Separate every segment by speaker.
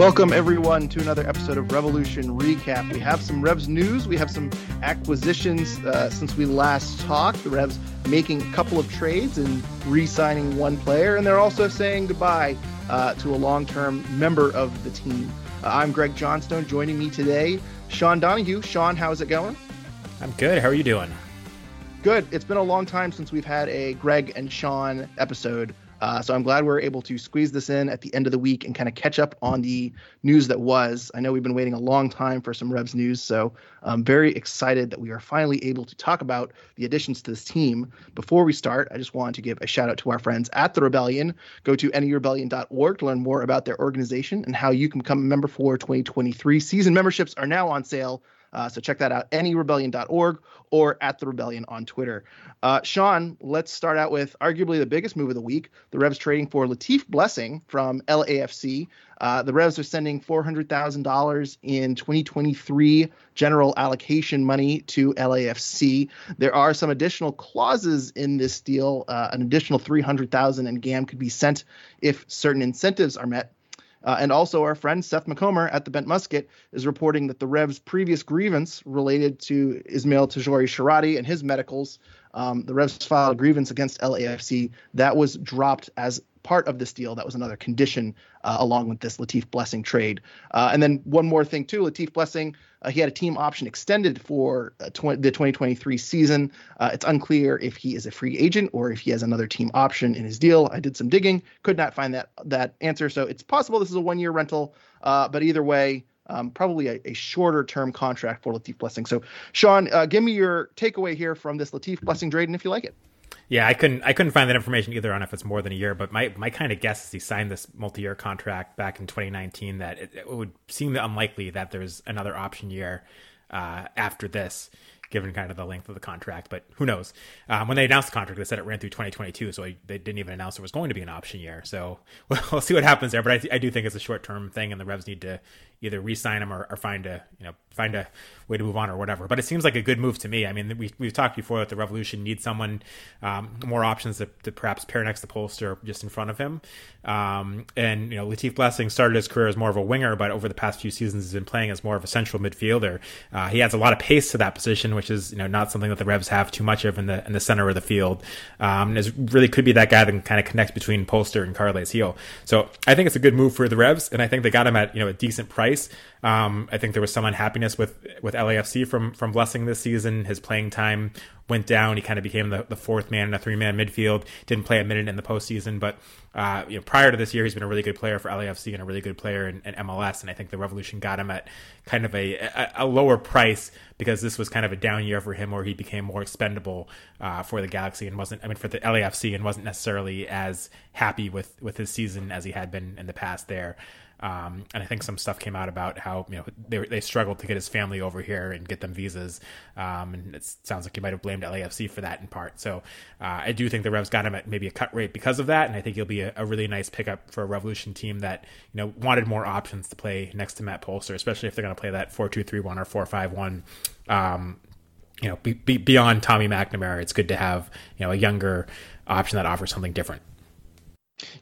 Speaker 1: Welcome, everyone, to another episode of Revolution Recap. We have some Revs news. We have some acquisitions uh, since we last talked. The Revs making a couple of trades and re signing one player, and they're also saying goodbye uh, to a long term member of the team. Uh, I'm Greg Johnstone. Joining me today, Sean Donahue. Sean, how's it going?
Speaker 2: I'm good. How are you doing?
Speaker 1: Good. It's been a long time since we've had a Greg and Sean episode. Uh, so I'm glad we're able to squeeze this in at the end of the week and kind of catch up on the news that was. I know we've been waiting a long time for some Revs news, so I'm very excited that we are finally able to talk about the additions to this team. Before we start, I just want to give a shout out to our friends at the Rebellion. Go to nerebellion.org to learn more about their organization and how you can become a member for 2023. Season memberships are now on sale. Uh, so check that out, nerebellion.org or at the rebellion on Twitter. Uh, Sean, let's start out with arguably the biggest move of the week. The Revs trading for Latif Blessing from LAFC. Uh, the Revs are sending $400,000 in 2023 general allocation money to LAFC. There are some additional clauses in this deal. Uh, an additional 300,000 in GAM could be sent if certain incentives are met. Uh, and also, our friend Seth Macomber at the Bent Musket is reporting that the Revs' previous grievance related to Ismael Tajouri Shradi and his medicals, um, the Revs filed a grievance against LAFC that was dropped as part of this deal. That was another condition uh, along with this Latif Blessing trade. Uh, and then one more thing too, Latif Blessing, uh, he had a team option extended for uh, tw- the 2023 season. Uh, it's unclear if he is a free agent or if he has another team option in his deal. I did some digging, could not find that that answer. So it's possible this is a one year rental, uh, but either way. Um, probably a, a, shorter term contract for Latif Blessing. So, Sean, give me your takeaway here from this Latif Blessing trade, and if you like it.
Speaker 2: Yeah, I couldn't I couldn't find that information either on if it's more than a year, but my, my kind of guess is he signed this multi year contract back in 2019 that it, it, would seem unlikely that there's another option year uh, after this given kind of the length of the contract. But who knows? Um, when they announced the contract, they said it ran through 2022, so they didn't even announce there was going to be an option year. So we'll, we'll see what happens there. But I, I, do think it's a short term thing, and the Revs need to either re-sign him or, or, find a you know find a way to move on or whatever. But it seems like a good move to me. I mean, we we've talked before that the Revolution needs someone um, more options to, to, perhaps pair next to Polster just in front of him. Um, and you know, Latif Blessing started his career as more of a winger, but over the past few seasons he's been playing as more of a central midfielder. Uh, he adds a lot of pace to that position, which is you know not something that the Revs have too much of in the in the center of the field. Um, is really could be that guy that can kind of connect between Polster and Carles Gil. So I think it's a good move for the Revs, and I think they got him at you know a decent price. Um, I think there was some unhappiness with with LAFC from from Blessing this season. His playing time went down. He kind of became the, the fourth man in a three man midfield. Didn't play a minute in the postseason, but uh, you know, prior to this year, he's been a really good player for LAFC and a really good player in, in MLS. And I think the Revolution got him at kind of a, a, a, lower price because this was kind of a down year for him, where he became more expendable uh, for the Galaxy and wasn't, I mean, for the LAFC and wasn't necessarily as happy with with his season as he had been in the past there. Um, and I think some stuff came out about how you know they, they struggled to get his family over here and get them visas. Um, and it sounds like he might have blamed LAFC for that in part. So uh, I do think the Revs got him at maybe a cut rate because of that, and I think he'll be a, a, really nice pickup for a Revolution team that you know wanted more options to play next to Matt Polster, especially if they're going to play that four two three one or four five one. Um, you know, be, be beyond Tommy McNamara, it's good to have you know a younger option that offers something different.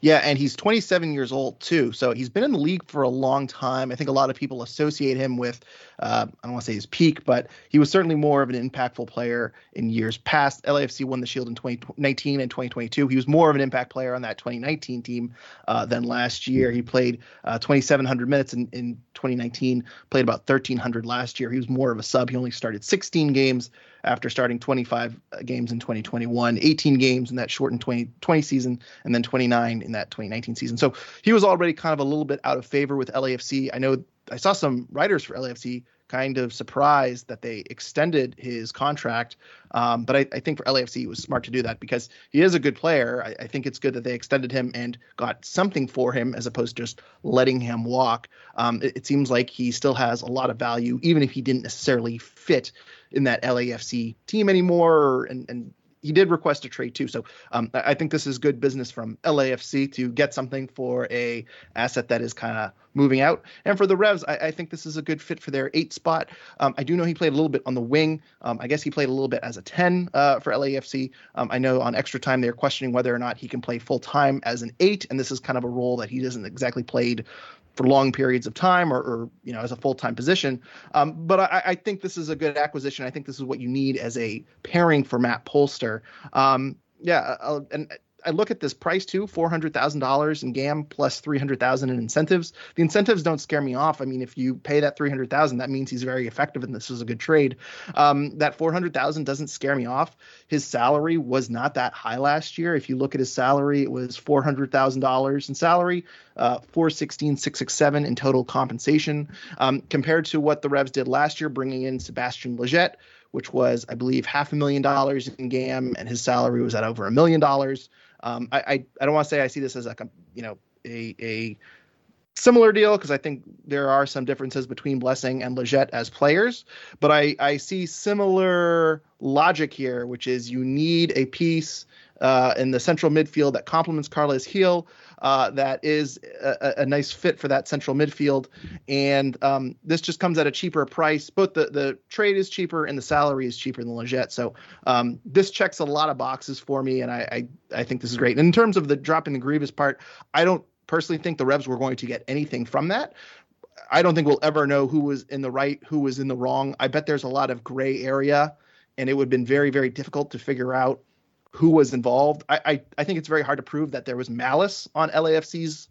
Speaker 1: Yeah, and he's 27 years old too, so he's been in the league for a long time. I think a lot of people associate him with, uh, I don't want to say his peak, but he was certainly more of an impactful player in years past. LAFC won the Shield in 2019 and 2022. He was more of an impact player on that 2019 team uh, than last year. He played uh, 2,700 minutes in, in 2019, played about 1,300 last year. He was more of a sub. He only started 16 games after starting 25 uh, games in 2021, 18 games in that shortened 2020 season, and then 29 in that 2019 season. So he was already kind of a little bit out of favor with LAFC. I know I saw some writers for LAFC kind of surprised that they extended his contract. Um, but I, I, think for LAFC, it was smart to do that because he is a good player. I, I, think it's good that they extended him and got something for him as opposed to just letting him walk. Um, it, it, seems like he still has a lot of value, even if he didn't necessarily fit in that LAFC team anymore. And, and he did request a trade too. So um, I think this is good business from LAFC to get something for a asset that is kind of moving out. And for the Revs, I, I, think this is a good fit for their eight spot. Um, I do know he played a little bit on the wing. Um, I guess he played a little bit as a 10 uh, for LAFC. Um, I know on extra time they're questioning whether or not he can play full time as an eight, and this is kind of a role that he doesn't exactly played for long periods of time or, or you know as a full-time position. Um, but I, I, think this is a good acquisition. I think this is what you need as a pairing for matt polster. Um, yeah and I look at this price too, four hundred thousand dollars in GAM plus three hundred thousand in incentives. The incentives don't scare me off. I mean, if you pay that three hundred thousand, that means he's very effective, and this is a good trade. Um, that four hundred thousand doesn't scare me off. His salary was not that high last year. If you look at his salary, it was four hundred thousand dollars in salary, uh, four sixteen six six seven in total compensation, um, compared to what the Revs did last year, bringing in Sebastian Lletget which was, I believe, half a million dollars in GAM, and his salary was at over a million dollars. Um, I, I, I don't want to say I see this as like a you know a a similar deal because I think there are some differences between Blessing and Lletget as players, but I I see similar logic here, which is you need a piece uh, in the central midfield that complements Carles Gil, uh, that is a, a, nice fit for that central midfield. And um, this just comes at a cheaper price. Both the, the trade is cheaper and the salary is cheaper than Lletget. So um, this checks a lot of boxes for me, and I, I, I think this is great. And in terms of the dropping the Grievous part, I don't personally think the Revs were going to get anything from that. I don't think we'll ever know who was in the right, who was in the wrong. I bet there's a lot of gray area, and it would have been very, very difficult to figure out who was involved. I, I, I think it's very hard to prove that there was malice on LAFC's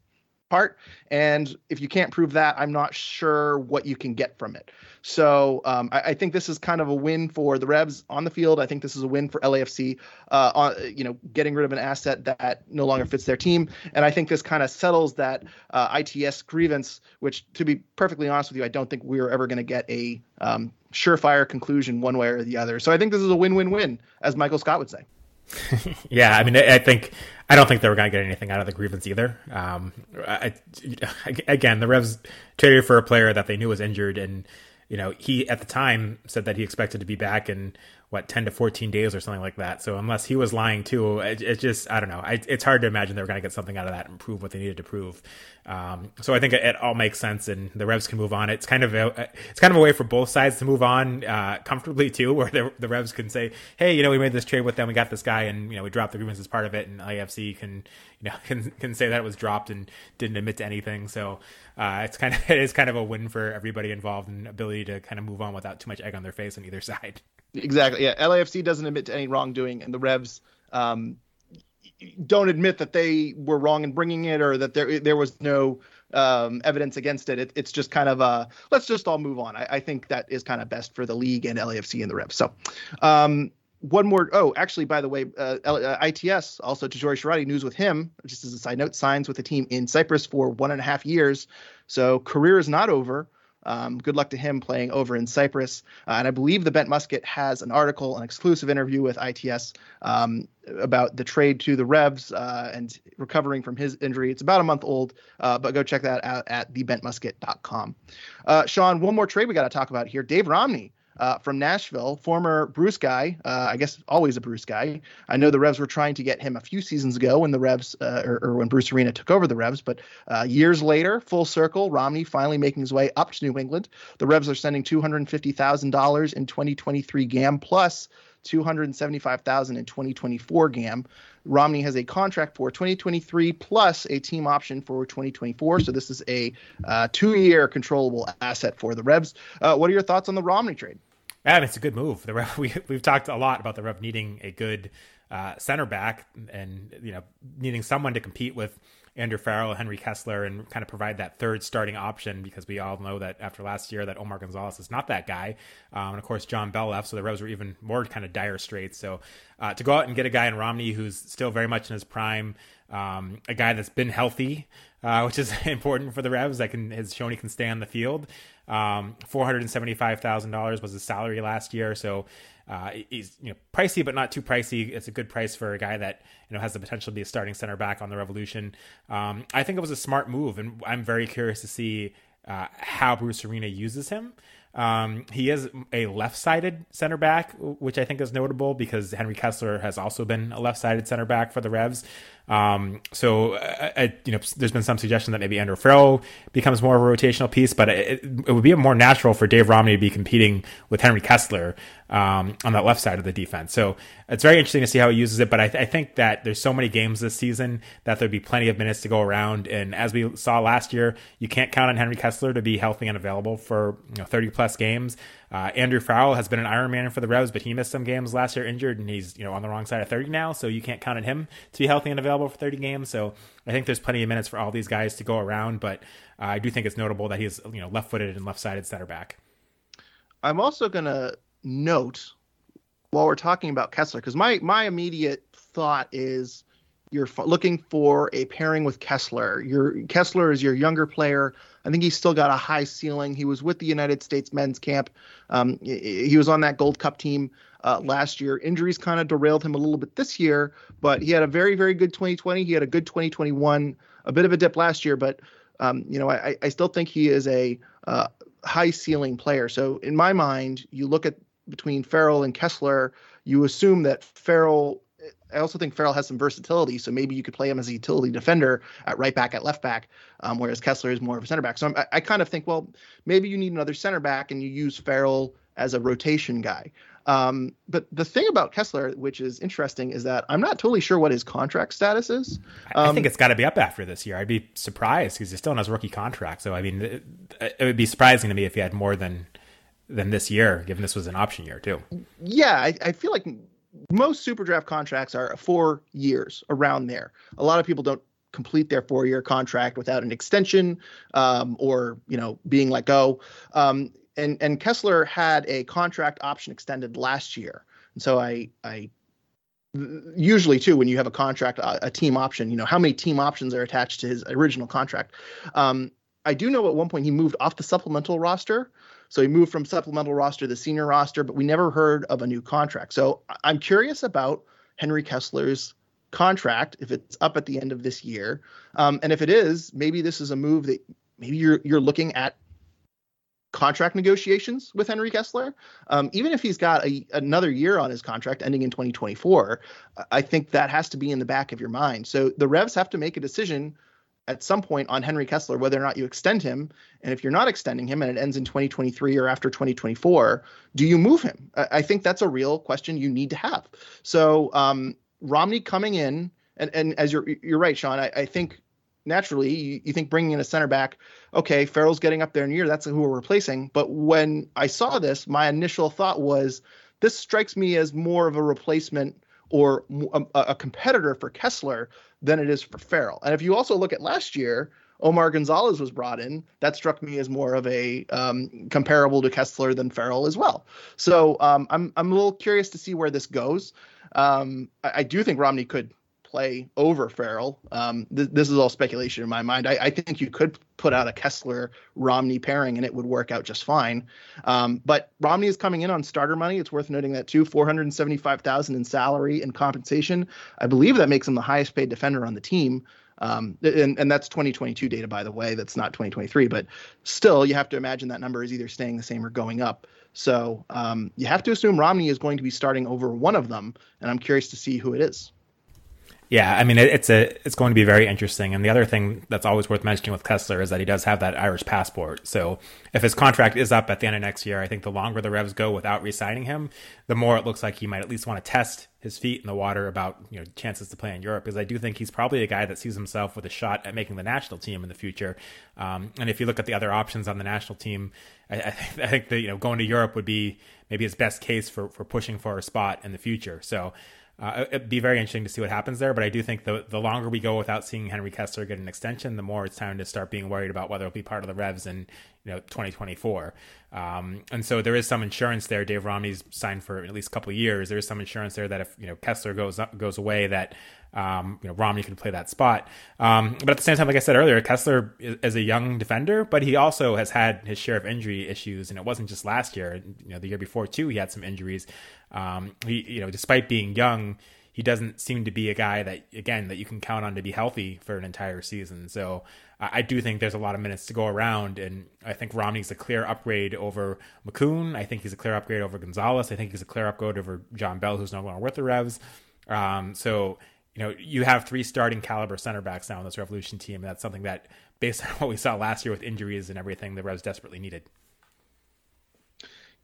Speaker 1: part. And if you can't prove that, I'm not sure what you can get from it. So um, I, I, think this is kind of a win for the Revs on the field. I think this is a win for LAFC, uh, on, you know, getting rid of an asset that no longer fits their team. And I think this kind of settles that uh, ITS grievance, which, to be perfectly honest with you, I don't think we are ever going to get a um, surefire conclusion one way or the other. So I think this is a win-win-win, as Michael Scott would say.
Speaker 2: yeah, I mean, I think I don't think they were going to get anything out of the grievance either. Um, I, again, the Revs traded for a player that they knew was injured, and you know, he at the time said that he expected to be back in what 10 to 14 days or something like that. So unless he was lying too, it, it just I don't know. I, it's hard to imagine they were going to get something out of that and prove what they needed to prove. Um, so I think it, it, all makes sense, and the Revs can move on. It's kind of a, it's kind of a way for both sides to move on uh, comfortably too, where the, the Revs can say, "Hey, you know, we made this trade with them, we got this guy, and you know, we dropped the grievance as part of it," and IFC can you know can can say that it was dropped and didn't admit to anything. So uh, it's kind of it is kind of a win for everybody involved and ability to kind of move on without too much egg on their face on either side.
Speaker 1: Exactly. Yeah. LAFC doesn't admit to any wrongdoing, and the Revs um, don't admit that they were wrong in bringing it or that there there was no um, evidence against it. it. It's just kind of a let's just all move on. I, I, think that is kind of best for the league and LAFC and the Revs. So. Um, one more. Oh, actually, by the way, uh, uh, ITS also Tajouri Shradi news with him. Just as a side note, signs with the team in Cyprus for one and a half years. So career is not over. Um, good luck to him playing over in Cyprus. Uh, and I believe the Bent Musket has an article, an exclusive interview with ITS um, about the trade to the Revs uh, and recovering from his injury. It's about a month old, uh, but go check that out at thebentmusket.com. Uh, Sean, one more trade we got to talk about here. Dave Romney uh, from Nashville, former Bruce guy, uh, I guess always a Bruce guy. I know the Revs were trying to get him a few seasons ago when the Revs, uh, or, or, when Bruce Arena took over the Revs, but uh, years later, full circle, Romney finally making his way up to New England. The Revs are sending $250,000 in 2023 GAM plus. plus 275,000 in 2024 GAM. Romney has a contract for 2023 plus a team option for 2024. So this is a uh, two-year controllable asset for the Revs. Uh, what are your thoughts on the Romney trade?
Speaker 2: Yeah, it's a good move. The Rev, we we've talked a lot about the Rev needing a good uh, center back and you know needing someone to compete with Andrew Farrell, Henry Kessler, and kind of provide that third starting option because we all know that after last year that Omar Gonzalez is not that guy, um, and of course John Bell left, so the Revs were even more kind of dire straits. So uh, to go out and get a guy in Romney who's still very much in his prime, um, a guy that's been healthy, uh, which is important for the Revs that can has shown he can stay on the field. Um, Four hundred and seventy five thousand dollars was his salary last year, so uh, he's you know pricey but not too pricey. It's a good price for a guy that you know has the potential to be a starting center back on the Revolution. Um, I think it was a smart move, and I'm very curious to see uh, how Bruce Arena uses him. Um, he is a left-sided center back, which I think is notable because Henry Kessler has also been a left-sided center back for the Revs. Um, so, uh, uh, you know, there's been some suggestion that maybe Andrew Farrell becomes more of a rotational piece, but it, it would be more natural for Dave Romney to be competing with Henry Kessler um, on that left side of the defense. So it's very interesting to see how he uses it. But I, th- I, think that there's so many games this season that there'd be plenty of minutes to go around. And as we saw last year, you can't count on Henry Kessler to be healthy and available for you know, 30 plus games. Uh, Andrew Farrell has been an Iron Man for the Revs, but he missed some games last year injured, and he's you know on the wrong side of 30 now, so you can't count on him to be healthy and available for 30 games. So I think there's plenty of minutes for all these guys to go around, but uh, I do think it's notable that he's you know left-footed and left-sided center back.
Speaker 1: I'm also gonna note while we're talking about Kessler, because my my immediate thought is you're looking for a pairing with Kessler. Your Kessler is your younger player. I think he's still got a high ceiling. He was with the United States men's camp. Um, he was on that Gold Cup team uh, last year. Injuries kind of derailed him a little bit this year, but he had a very, very good 2020. He had a good 2021, a bit of a dip last year, but um, you know, I, I still think he is a uh, high ceiling player. So in my mind, you look at between Farrell and Kessler, you assume that Farrell I also think Farrell has some versatility, so maybe you could play him as a utility defender at right back, at left back, um, whereas Kessler is more of a center back. So I, I, kind of think, well, maybe you need another center back, and you use Farrell as a rotation guy. Um, but the thing about Kessler, which is interesting, is that I'm not totally sure what his contract status is.
Speaker 2: Um, I think it's got to be up after this year. I'd be surprised because he's still on his rookie contract. So I mean, it, it would be surprising to me if he had more than than this year, given this was an option year too.
Speaker 1: Yeah, I, I feel like most super draft contracts are four years around there. A lot of people don't complete their four year contract without an extension um, or you know being let go. Um, and and Kessler had a contract option extended last year, and so I I usually too when you have a contract a, a team option, you know how many team options are attached to his original contract. Um, I do know at one point he moved off the supplemental roster so he moved from supplemental roster to senior roster, but we never heard of a new contract. So I'm curious about Henry Kessler's contract if it's up at the end of this year, um, and if it is, maybe this is a move that maybe you're you're looking at contract negotiations with Henry Kessler. Um, even if he's got a, another year on his contract ending in 2024, I think that has to be in the back of your mind. So the Revs have to make a decision at some point on Henry Kessler whether or not you extend him. And if you're not extending him and it ends in 2023 or after 2024, do you move him? I, think that's a real question you need to have. So um, Romney coming in, and, and as you're you're right, Sean. I, I think naturally you, you, think bringing in a center back, okay, Farrell's getting up there in year. That's who we're replacing. But when I saw this, my initial thought was this strikes me as more of a replacement or a, a competitor for Kessler than it is for Farrell. And if you also look at last year, Omar Gonzalez was brought in. That struck me as more of a um, comparable to Kessler than Farrell as well. So um, I'm I'm a little curious to see where this goes. Um, I, I, do think Romney could play over Farrell. Um, th- this is all speculation in my mind. I, I, think you could put out a Kessler Romney pairing and it would work out just fine. Um, but Romney is coming in on starter money. It's worth noting that too, four hundred seventy-five thousand in salary and compensation. I believe that makes him the highest paid defender on the team. Um, and, and that's 2022 data, by the way. That's not 2023, but still, you have to imagine that number is either staying the same or going up. So um, you have to assume Romney is going to be starting over one of them, and I'm curious to see who it is.
Speaker 2: Yeah, I mean it's a it's going to be very interesting. And the other thing that's always worth mentioning with Kessler is that he does have that Irish passport. So if his contract is up at the end of next year, I think the longer the Revs go without re-signing him, the more it looks like he might at least want to test his feet in the water about you know chances to play in Europe. Because I do think he's probably a guy that sees himself with a shot at making the national team in the future. Um, and if you look at the other options on the national team, I, I, I think that you know going to Europe would be maybe his best case for for pushing for a spot in the future. So. Uh, it'd be very interesting to see what happens there. But I do think the the longer we go without seeing Henry Kessler get an extension, the more it's time to start being worried about whether he'll be part of the Revs in you know 2024. Um, and so there is some insurance there. Dave Romney's signed for at least a couple of years. There is some insurance there that if you know Kessler goes goes away, that um, you know Romney can play that spot. Um, but at the same time, like I said earlier, Kessler is a young defender, but he also has had his share of injury issues, and it wasn't just last year. You know, the year before too, he had some injuries. Um, he, you know, despite being young, he doesn't seem to be a guy that again that you can count on to be healthy for an entire season. So I, do think there's a lot of minutes to go around, and I think Romney's a clear upgrade over Makoun. I think he's a clear upgrade over Gonzalez. I think he's a clear upgrade over John Bell, who's no longer with the Revs. Um, so you know, you have three starting caliber center backs now on this Revolution team. And that's something that, based on what we saw last year with injuries and everything, the Revs desperately needed.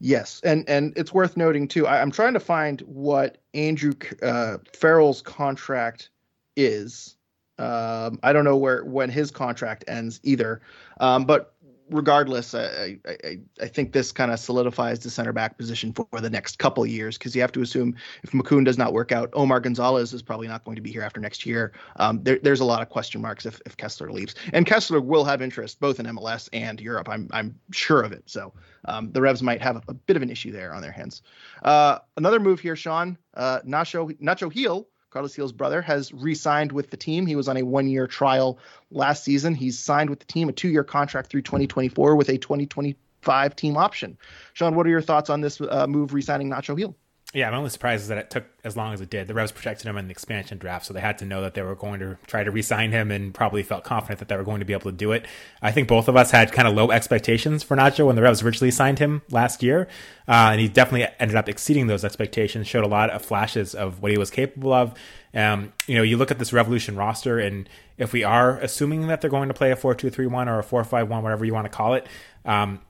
Speaker 1: Yes, and and it's worth noting too. I, am trying to find what Andrew uh, Farrell's contract is. Um, I don't know where when his contract ends either. Um, but regardless, I, I, I think this kind of solidifies the center back position for the next couple years because you have to assume if Makoun does not work out, Omar Gonzalez is probably not going to be here after next year. Um, there, there's a lot of question marks if, if Kessler leaves, and Kessler will have interest both in MLS and Europe. I'm I'm sure of it. So um, the Revs might have a, a, bit of an issue there on their hands. Uh, another move here, Sean uh, Nacho Nacho Gil Carles Gil's brother, has re-signed with the team. He was on a one-year trial last season. He's signed with the team a two-year contract through 2024 with a 2025 team option. Sean, what are your thoughts on this uh, move re-signing Nacho Gil?
Speaker 2: Yeah, my only surprise is that it took as long as it did. The Revs protected him in the expansion draft, so they had to know that they were going to try to re-sign him, and probably felt confident that they were going to be able to do it. I think both of us had kind of low expectations for Nacho when the Revs originally signed him last year, uh, and he definitely ended up exceeding those expectations. Showed a lot of flashes of what he was capable of. Um, you know, you look at this Revolution roster, and if we are assuming that they're going to play a four-two-three-one or a four-five-one, whatever you want to call it. Um,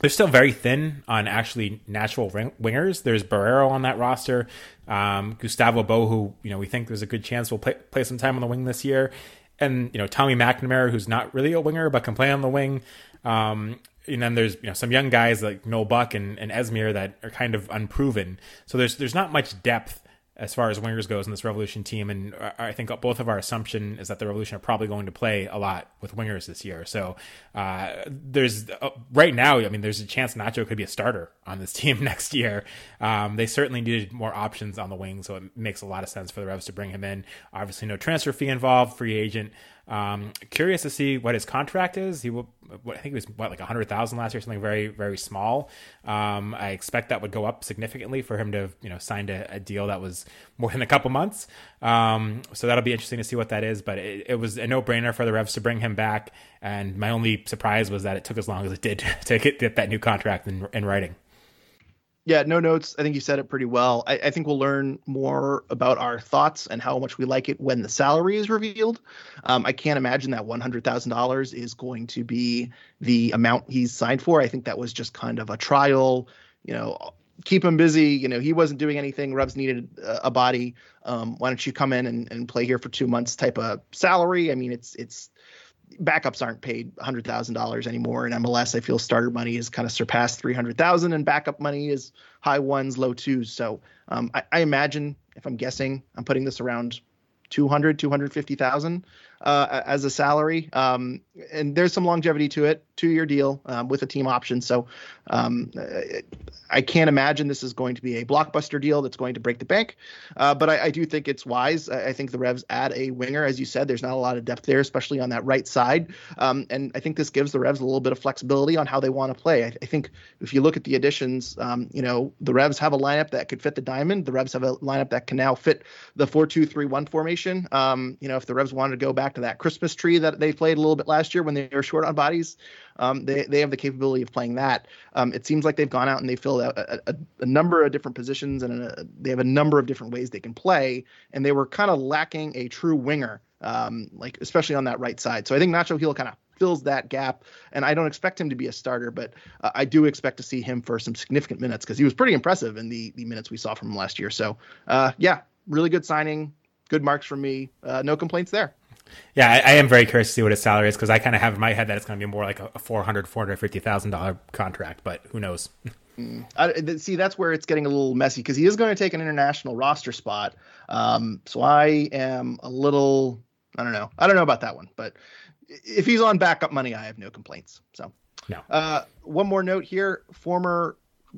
Speaker 2: they're still very thin on actually natural wingers. There's Borrero on that roster, um, Gustavo Bou, who you know we think there's a good chance will play, play some time on the wing this year, and you know Tommy McNamara, who's not really a winger but can play on the wing. Um, and then there's you know some young guys like Noel Buck and, and Esmir that are kind of unproven. So there's there's not much depth as far as wingers goes in this Revolution team, and I think both of our assumption is that the Revolution are probably going to play a lot with wingers this year. So uh, there's uh, right now, I mean, there's a chance Nacho could be a starter on this team next year. Um, they certainly needed more options on the wing, so it makes a lot of sense for the Revs to bring him in. Obviously, no transfer fee involved, free agent. Um, curious to see what his contract is. He will, I think it was what like a hundred thousand last year, something very very small. Um, I expect that would go up significantly for him to you know signed a, a deal that was more than a couple months. Um, so that'll be interesting to see what that is. But it, it was a no brainer for the Revs to bring him back. And my only surprise was that it took as long as it did to get, get that new contract in, in writing.
Speaker 1: Yeah, no notes. I think you said it pretty well. I, I, think we'll learn more about our thoughts and how much we like it when the salary is revealed. Um, I can't imagine that one hundred thousand dollars is going to be the amount he's signed for. I think that was just kind of a trial. You know, keep him busy. You know, he wasn't doing anything. Rubs needed a, a body. Um, why don't you come in and, and play here for two months? Type of salary. I mean, it's it's backups aren't paid hundred thousand dollars anymore in MLS. I feel starter money has kind of surpassed three hundred thousand, and backup money is high ones, low twos. So um, I, I, imagine, if I'm guessing, I'm putting this around 200, 250,000 uh, as a salary. Um, and there's some longevity to it, two year deal um, with a team option. So um, I can't imagine this is going to be a blockbuster deal that's going to break the bank. Uh, but I, I, do think it's wise. I, I, think the Revs add a winger, as you said. There's not a lot of depth there, especially on that right side. Um, and I think this gives the Revs a little bit of flexibility on how they want to play. I, I, think if you look at the additions, um, you know, the Revs have a lineup that could fit the diamond. The Revs have a lineup that can now fit the 4 2 3 1 formation. Um, you know, if the Revs wanted to go back to that Christmas tree that they played a little bit last year when they were short on bodies, um, they they have the capability of playing that. Um, it seems like they've gone out and they filled out a, a, a number of different positions and a, they have a number of different ways they can play. And they were kind of lacking a true winger, um, like especially on that right side. So I think Nacho Gil kind of fills that gap. And I don't expect him to be a starter, but uh, I do expect to see him for some significant minutes because he was pretty impressive in the the minutes we saw from last year. So uh, yeah, really good signing. Good marks from me. Uh, no complaints there.
Speaker 2: Yeah, I, I, am very curious to see what his salary is because I kind of have in my head that it's going to be more like a, four hundred, four hundred fifty thousand dollar contract, but who knows?
Speaker 1: Mm. I, see, that's where it's getting a little messy because he is going to take an international roster spot. Um, so I am a little, I don't know, I don't know about that one, but if he's on backup money, I have no complaints. So
Speaker 2: no.
Speaker 1: Uh, one more note here: former,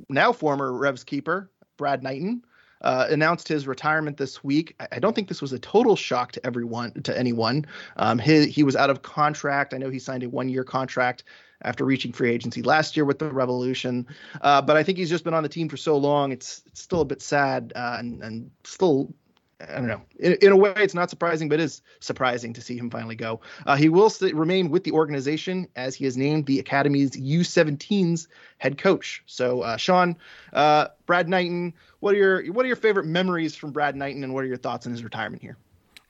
Speaker 1: now former Revs keeper Brad Knighton uh, announced his retirement this week. I don't think this was a total shock to everyone, to anyone. Um, he, he was out of contract. I know he signed a one-year contract after reaching free agency last year with the Revolution. Uh, but I think he's just been on the team for so long. It's, it's still a bit sad uh, and, and still I don't know. In, in, a way, it's not surprising, but it is surprising to see him finally go. Uh, he will st- remain with the organization as he is named the Academy's U17's head coach. So, uh, Sean, uh, Brad Knighton, what are your what are your favorite memories from Brad Knighton, and what are your thoughts on his retirement here?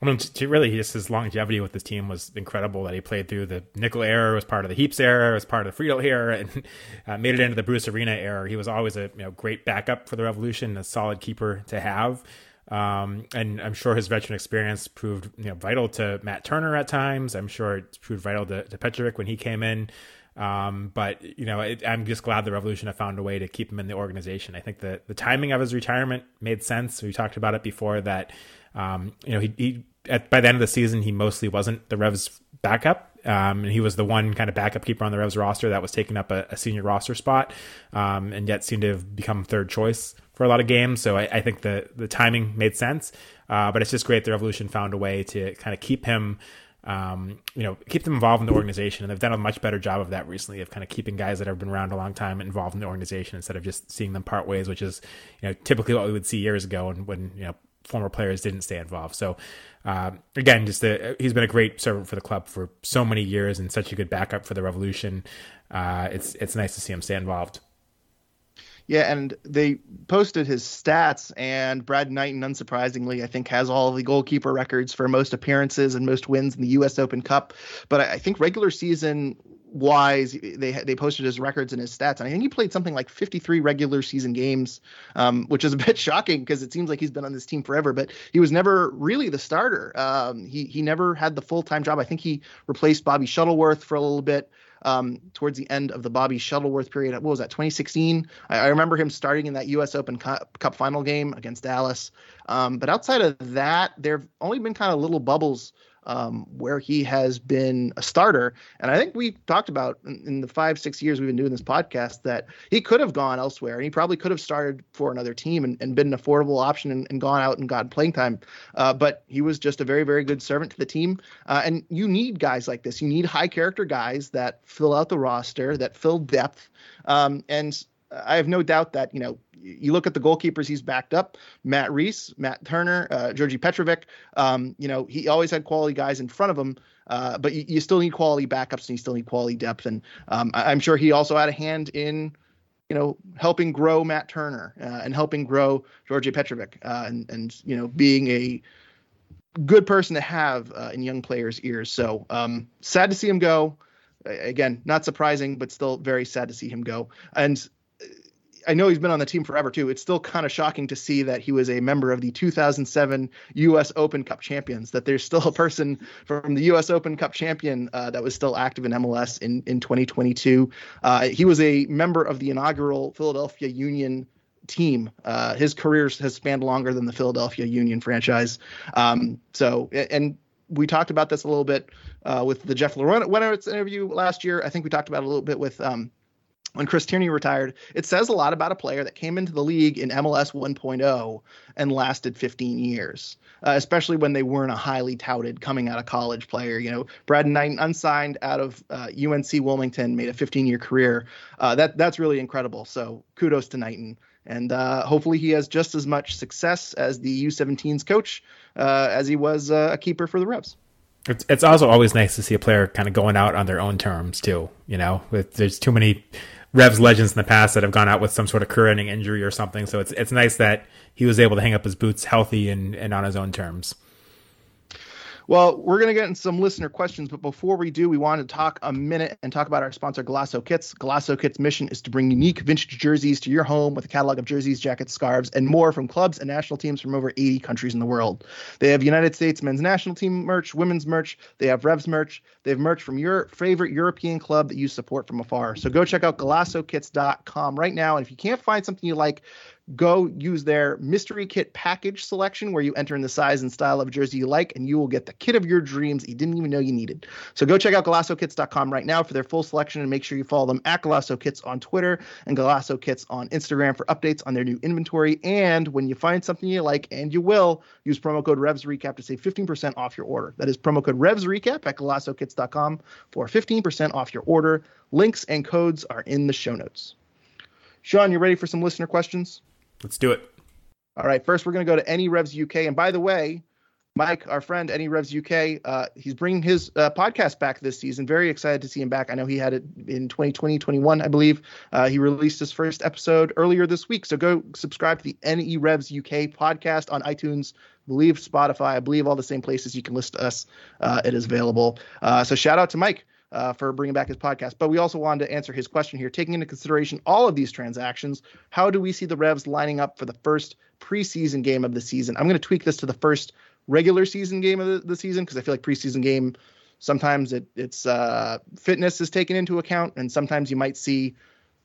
Speaker 2: I mean, to really, just his longevity with this team was incredible. That he played through the Nicol era, was part of the Heaps era, was part of the Friedel era, and uh, made it into the Bruce Arena era. He was always a you know, great backup for the Revolution, a solid keeper to have. Um, and I'm sure his veteran experience proved you know vital to Matt Turner at times. I'm sure it proved vital to, to Petrovic when he came in. Um, but you know, it, I'm just glad the Revolution have found a way to keep him in the organization. I think the the timing of his retirement made sense. We talked about it before that. Um, you know, he, he at, by the end of the season, he mostly wasn't the Revs backup. Um, and he was the one kind of backup keeper on the Revs roster that was taking up a, a senior roster spot, um, and yet seemed to have become third choice for a lot of games. So I, I think the the timing made sense. Uh, but it's just great the Revolution found a way to kind of keep him, um, you know, keep them involved in the organization, and they've done a much better job of that recently, of kind of keeping guys that have been around a long time involved in the organization instead of just seeing them part ways, which is, you know, typically what we would see years ago, and when you know former players didn't stay involved. So uh, again, just a, he's been a great servant for the club for so many years and such a good backup for the Revolution. Uh, it's it's nice to see him stay involved.
Speaker 1: Yeah, and they posted his stats, and Brad Knighton, unsurprisingly, I think has all the goalkeeper records for most appearances and most wins in the U.S. Open Cup. But I think regular season wise, they they posted his records and his stats, and I think he played something like 53 regular season games, um, which is a bit shocking because it seems like he's been on this team forever. But he was never really the starter. Um, he he never had the full time job. I think he replaced Bobby Shuttleworth for a little bit um, towards the end of the Bobby Shuttleworth period. What was that, 2016? I, I remember him starting in that U.S. Open Cup, Cup final game against Dallas. Um, but outside of that, there have only been kind of little bubbles um, where he has been a starter. And I think we talked about in, in, the five, six years we've been doing this podcast that he could have gone elsewhere and he probably could have started for another team and, and been an affordable option and, and, gone out and gotten playing time. Uh, but he was just a very, very good servant to the team. Uh, and you need guys like this. You need high character guys that fill out the roster, that fill depth. Um, and I have no doubt that you know you look at the goalkeepers he's backed up: Matt Reis, Matt Turner, uh, Djordje Petrovic. Um, you know he always had quality guys in front of him, uh, but you, you, still need quality backups and you still need quality depth. And um, I, am sure he also had a hand in you know helping grow Matt Turner uh, and helping grow Djordje Petrovic uh, and and you know being a good person to have uh, in young players' ears. So um, sad to see him go again, not surprising, but still very sad to see him go. And I know he's been on the team forever too. It's still kind of shocking to see that he was a member of the 2007 U.S. Open Cup champions. That there's still a person from the U.S. Open Cup champion uh, that was still active in MLS in in 2022. Uh, he was a member of the inaugural Philadelphia Union team. Uh, his career has spanned longer than the Philadelphia Union franchise. Um, so and we talked about this a little bit uh, with the Jeff Larentowicz interview last year. I think we talked about it a little bit with um, when Chris Tierney retired, it says a lot about a player that came into the league in MLS 1.0 and lasted 15 years, uh, especially when they weren't a highly touted coming out of college player. You know, Brad Knight, unsigned out of uh, UNC Wilmington, made a 15 year career. Uh, that that's really incredible. So kudos to Knighton. And uh, hopefully he has just as much success as the U17's coach uh, as he was uh, a keeper for the Revs.
Speaker 2: It's it's also always nice to see a player kind of going out on their own terms too. You know, with, there's too many Revs legends in the past that have gone out with some sort of career-ending injury or something. So it's it's nice that he was able to hang up his boots healthy and, and on his own terms.
Speaker 1: Well, we're going to get into some listener questions, but before we do, we want to talk a minute and talk about our sponsor, Golaco Kits. Golaco Kits' mission is to bring unique vintage jerseys to your home with a catalog of jerseys, jackets, scarves, and more from clubs and national teams from over 80 countries in the world. They have United States men's national team merch, women's merch, they have Revs merch, they have merch from your favorite European club that you support from afar. So go check out golacokits.com right now. And if you can't find something you like, go use their mystery kit package selection where you enter in the size and style of jersey you like and you will get the kit of your dreams you didn't even know you needed. So go check out golacokits.com right now for their full selection and make sure you follow them at golacokits on twitter and golacokits on instagram for updates on their new inventory. And when you find something you like and you will use promo code revs recap to save 15% off your order. That is promo code revs recap at golacokits.com for 15% off your order. Links and codes are in the show notes. Sean you ready for some listener questions
Speaker 2: Let's do it.
Speaker 1: All right, first we're going to go to Any Revs UK. And by the way, Mike, our friend Any Revs UK, uh, he's bringing his uh, podcast back this season. Very excited to see him back. I know he had it in 2020, 21, I believe. Uh, he released his first episode earlier this week. So go subscribe to the Any Revs UK podcast on iTunes, I believe Spotify, I believe all the same places you can list us. Uh, it is available. Uh, so shout out to Mike. Uh, for bringing back his podcast. But we also wanted to answer his question here. Taking into consideration all of these transactions, how do we see the Revs lining up for the first preseason game of the season? I'm going to tweak this to the first regular season game of the, the season because I feel like preseason game sometimes it, it's uh, fitness is taken into account, and sometimes you might see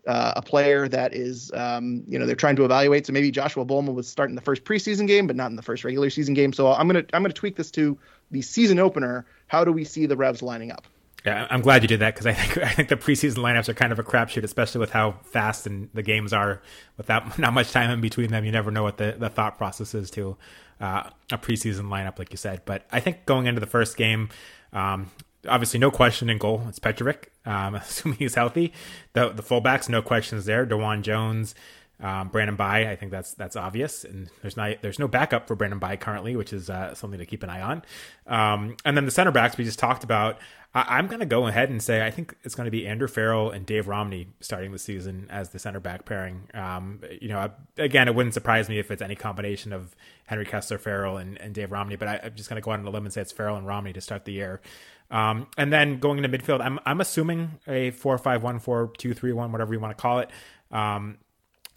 Speaker 1: uh, a player that is um, you know they're trying to evaluate. So maybe Joshua Bolma was starting the first preseason game, but not in the first regular season game. So I'm gonna I'm gonna tweak this to the season opener. How do we see the Revs lining up?
Speaker 2: Yeah, I'm glad you did that because I think I think the preseason lineups are kind of a crapshoot, especially with how fast and the games are. Without not much time in between them, you never know what the, the thought process is to uh, a preseason lineup, like you said. But I think going into the first game, um, obviously no question in goal. It's Petrovic, um, assuming he's healthy. The the fullbacks, no questions there. DeJuan Jones, um, Brandon Bye, I think that's that's obvious, and there's not there's no backup for Brandon Bye currently, which is uh, something to keep an eye on. Um, and then the center backs we just talked about. I, am going to go ahead and say I think it's going to be Andrew Farrell and Dave Romney starting the season as the center back pairing. Um, you know, again, it wouldn't surprise me if it's any combination of Henry Kessler, Farrell, and, and Dave Romney, but I, am just going to go out on a limb and say it's Farrell and Romney to start the year. Um, and then going into midfield, I'm I'm assuming a four five one four two three one, whatever you want to call it. Um,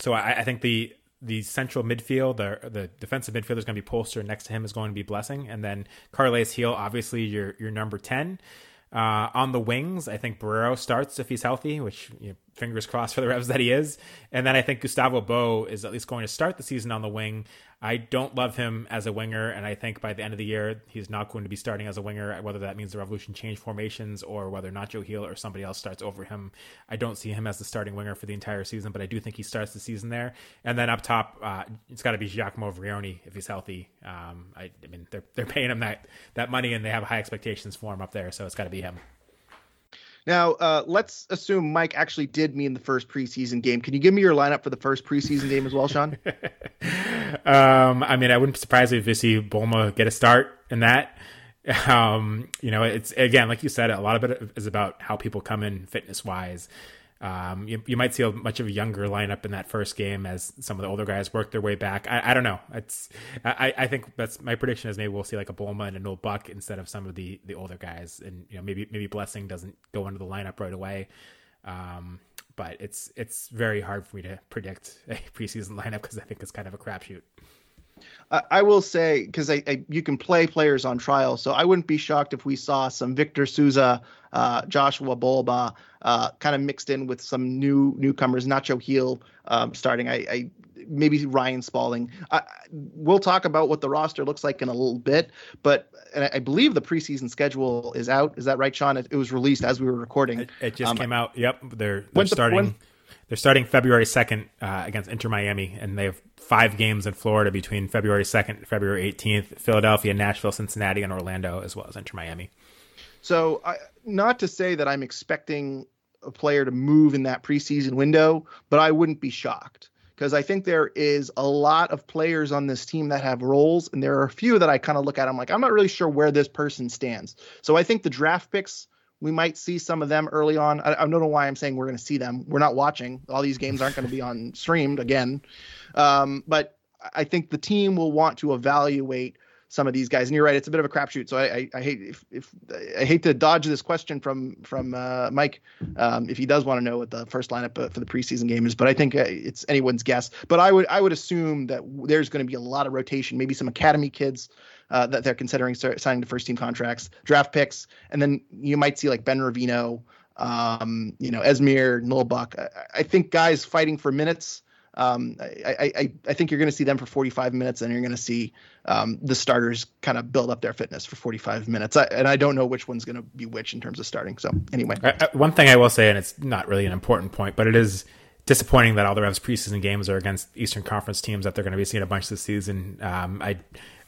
Speaker 2: so I, I think the the central midfield, the the defensive midfielder is going to be Polster. Next to him is going to be Blessing, and then Carles Gil, obviously your your number ten. Uh, on the wings, I think Borrero starts if he's healthy, which you know, fingers crossed for the Revs that he is. And then I think Gustavo Bou is at least going to start the season on the wing. I don't love him as a winger, and I think by the end of the year, he's not going to be starting as a winger, whether that means the Revolution change formations or whether Nacho Gil or somebody else starts over him. I don't see him as the starting winger for the entire season, but I do think he starts the season there. And then up top, uh, it's got to be Giacomo Vrioni if he's healthy. Um, I, I mean, they're, they're paying him that, that money, and they have high expectations for him up there, so it's got to be him.
Speaker 1: Now, uh, let's assume Mike actually did mean the first preseason game. Can you give me your lineup for the first preseason game as well, Sean?
Speaker 2: um, I mean, I wouldn't be surprised if you see Bolma get a start in that. Um, you know, it's again, like you said, a lot of it is about how people come in fitness wise. Um, you, you might see a much of a younger lineup in that first game as some of the older guys work their way back. I, I don't know. It's I, I think that's my prediction is maybe we'll see like a Bolma and a Noel Buck instead of some of the the older guys, and you know maybe maybe Blessing doesn't go into the lineup right away. Um, but it's it's very hard for me to predict a preseason lineup because I think it's kind of a crapshoot.
Speaker 1: I will say because I, I, you can play players on trial, so I wouldn't be shocked if we saw some Victor Souza, uh, Joshua Bolma, uh, kind of mixed in with some new newcomers, Nacho Gil um, starting. I, I, maybe Ryan Spaulding. I, we'll talk about what the roster looks like in a little bit, but I, I believe the preseason schedule is out. Is that right, Sean? It, it was released as we were recording.
Speaker 2: It, it just um, came out. Yep, they're, they're starting. The, when, they're starting February second uh, against Inter Miami, and they have five games in Florida between February 2nd and February 18th, Philadelphia, Nashville, Cincinnati, and Orlando, as well as Inter Miami.
Speaker 1: So, I, not to say that I'm expecting a player to move in that preseason window, but I wouldn't be shocked because I think there is a lot of players on this team that have roles, and there are a few that I kind of look at. I'm like, I'm not really sure where this person stands. So I think the draft picks we might see some of them early on. I, I don't know why I'm saying we're going to see them. We're not watching. All these games aren't going to be on streamed again. Um, but I think the team will want to evaluate some of these guys. And you're right, it's a bit of a crapshoot. So I, I, I hate if, if I hate to dodge this question from from uh, Mike um, if he does want to know what the first lineup uh, for the preseason game is. But I think uh, it's anyone's guess. But I would I would assume that there's going to be a lot of rotation, maybe some academy kids. Uh, that they're considering signing the first team contracts, draft picks, and then you might see like Ben Reveno, um, you know, Esmir, Noel Buck. I, I think guys fighting for minutes um, I, I, I think you're going to see them for 45 minutes, and you're going to see um, the starters kind of build up their fitness for 45 minutes. I, and I don't know which one's going to be which in terms of starting. So anyway,
Speaker 2: one thing I will say, and it's not really an important point, but it is disappointing that all the Revs preseason games are against Eastern Conference teams that they're going to be seeing a bunch this season. Um, I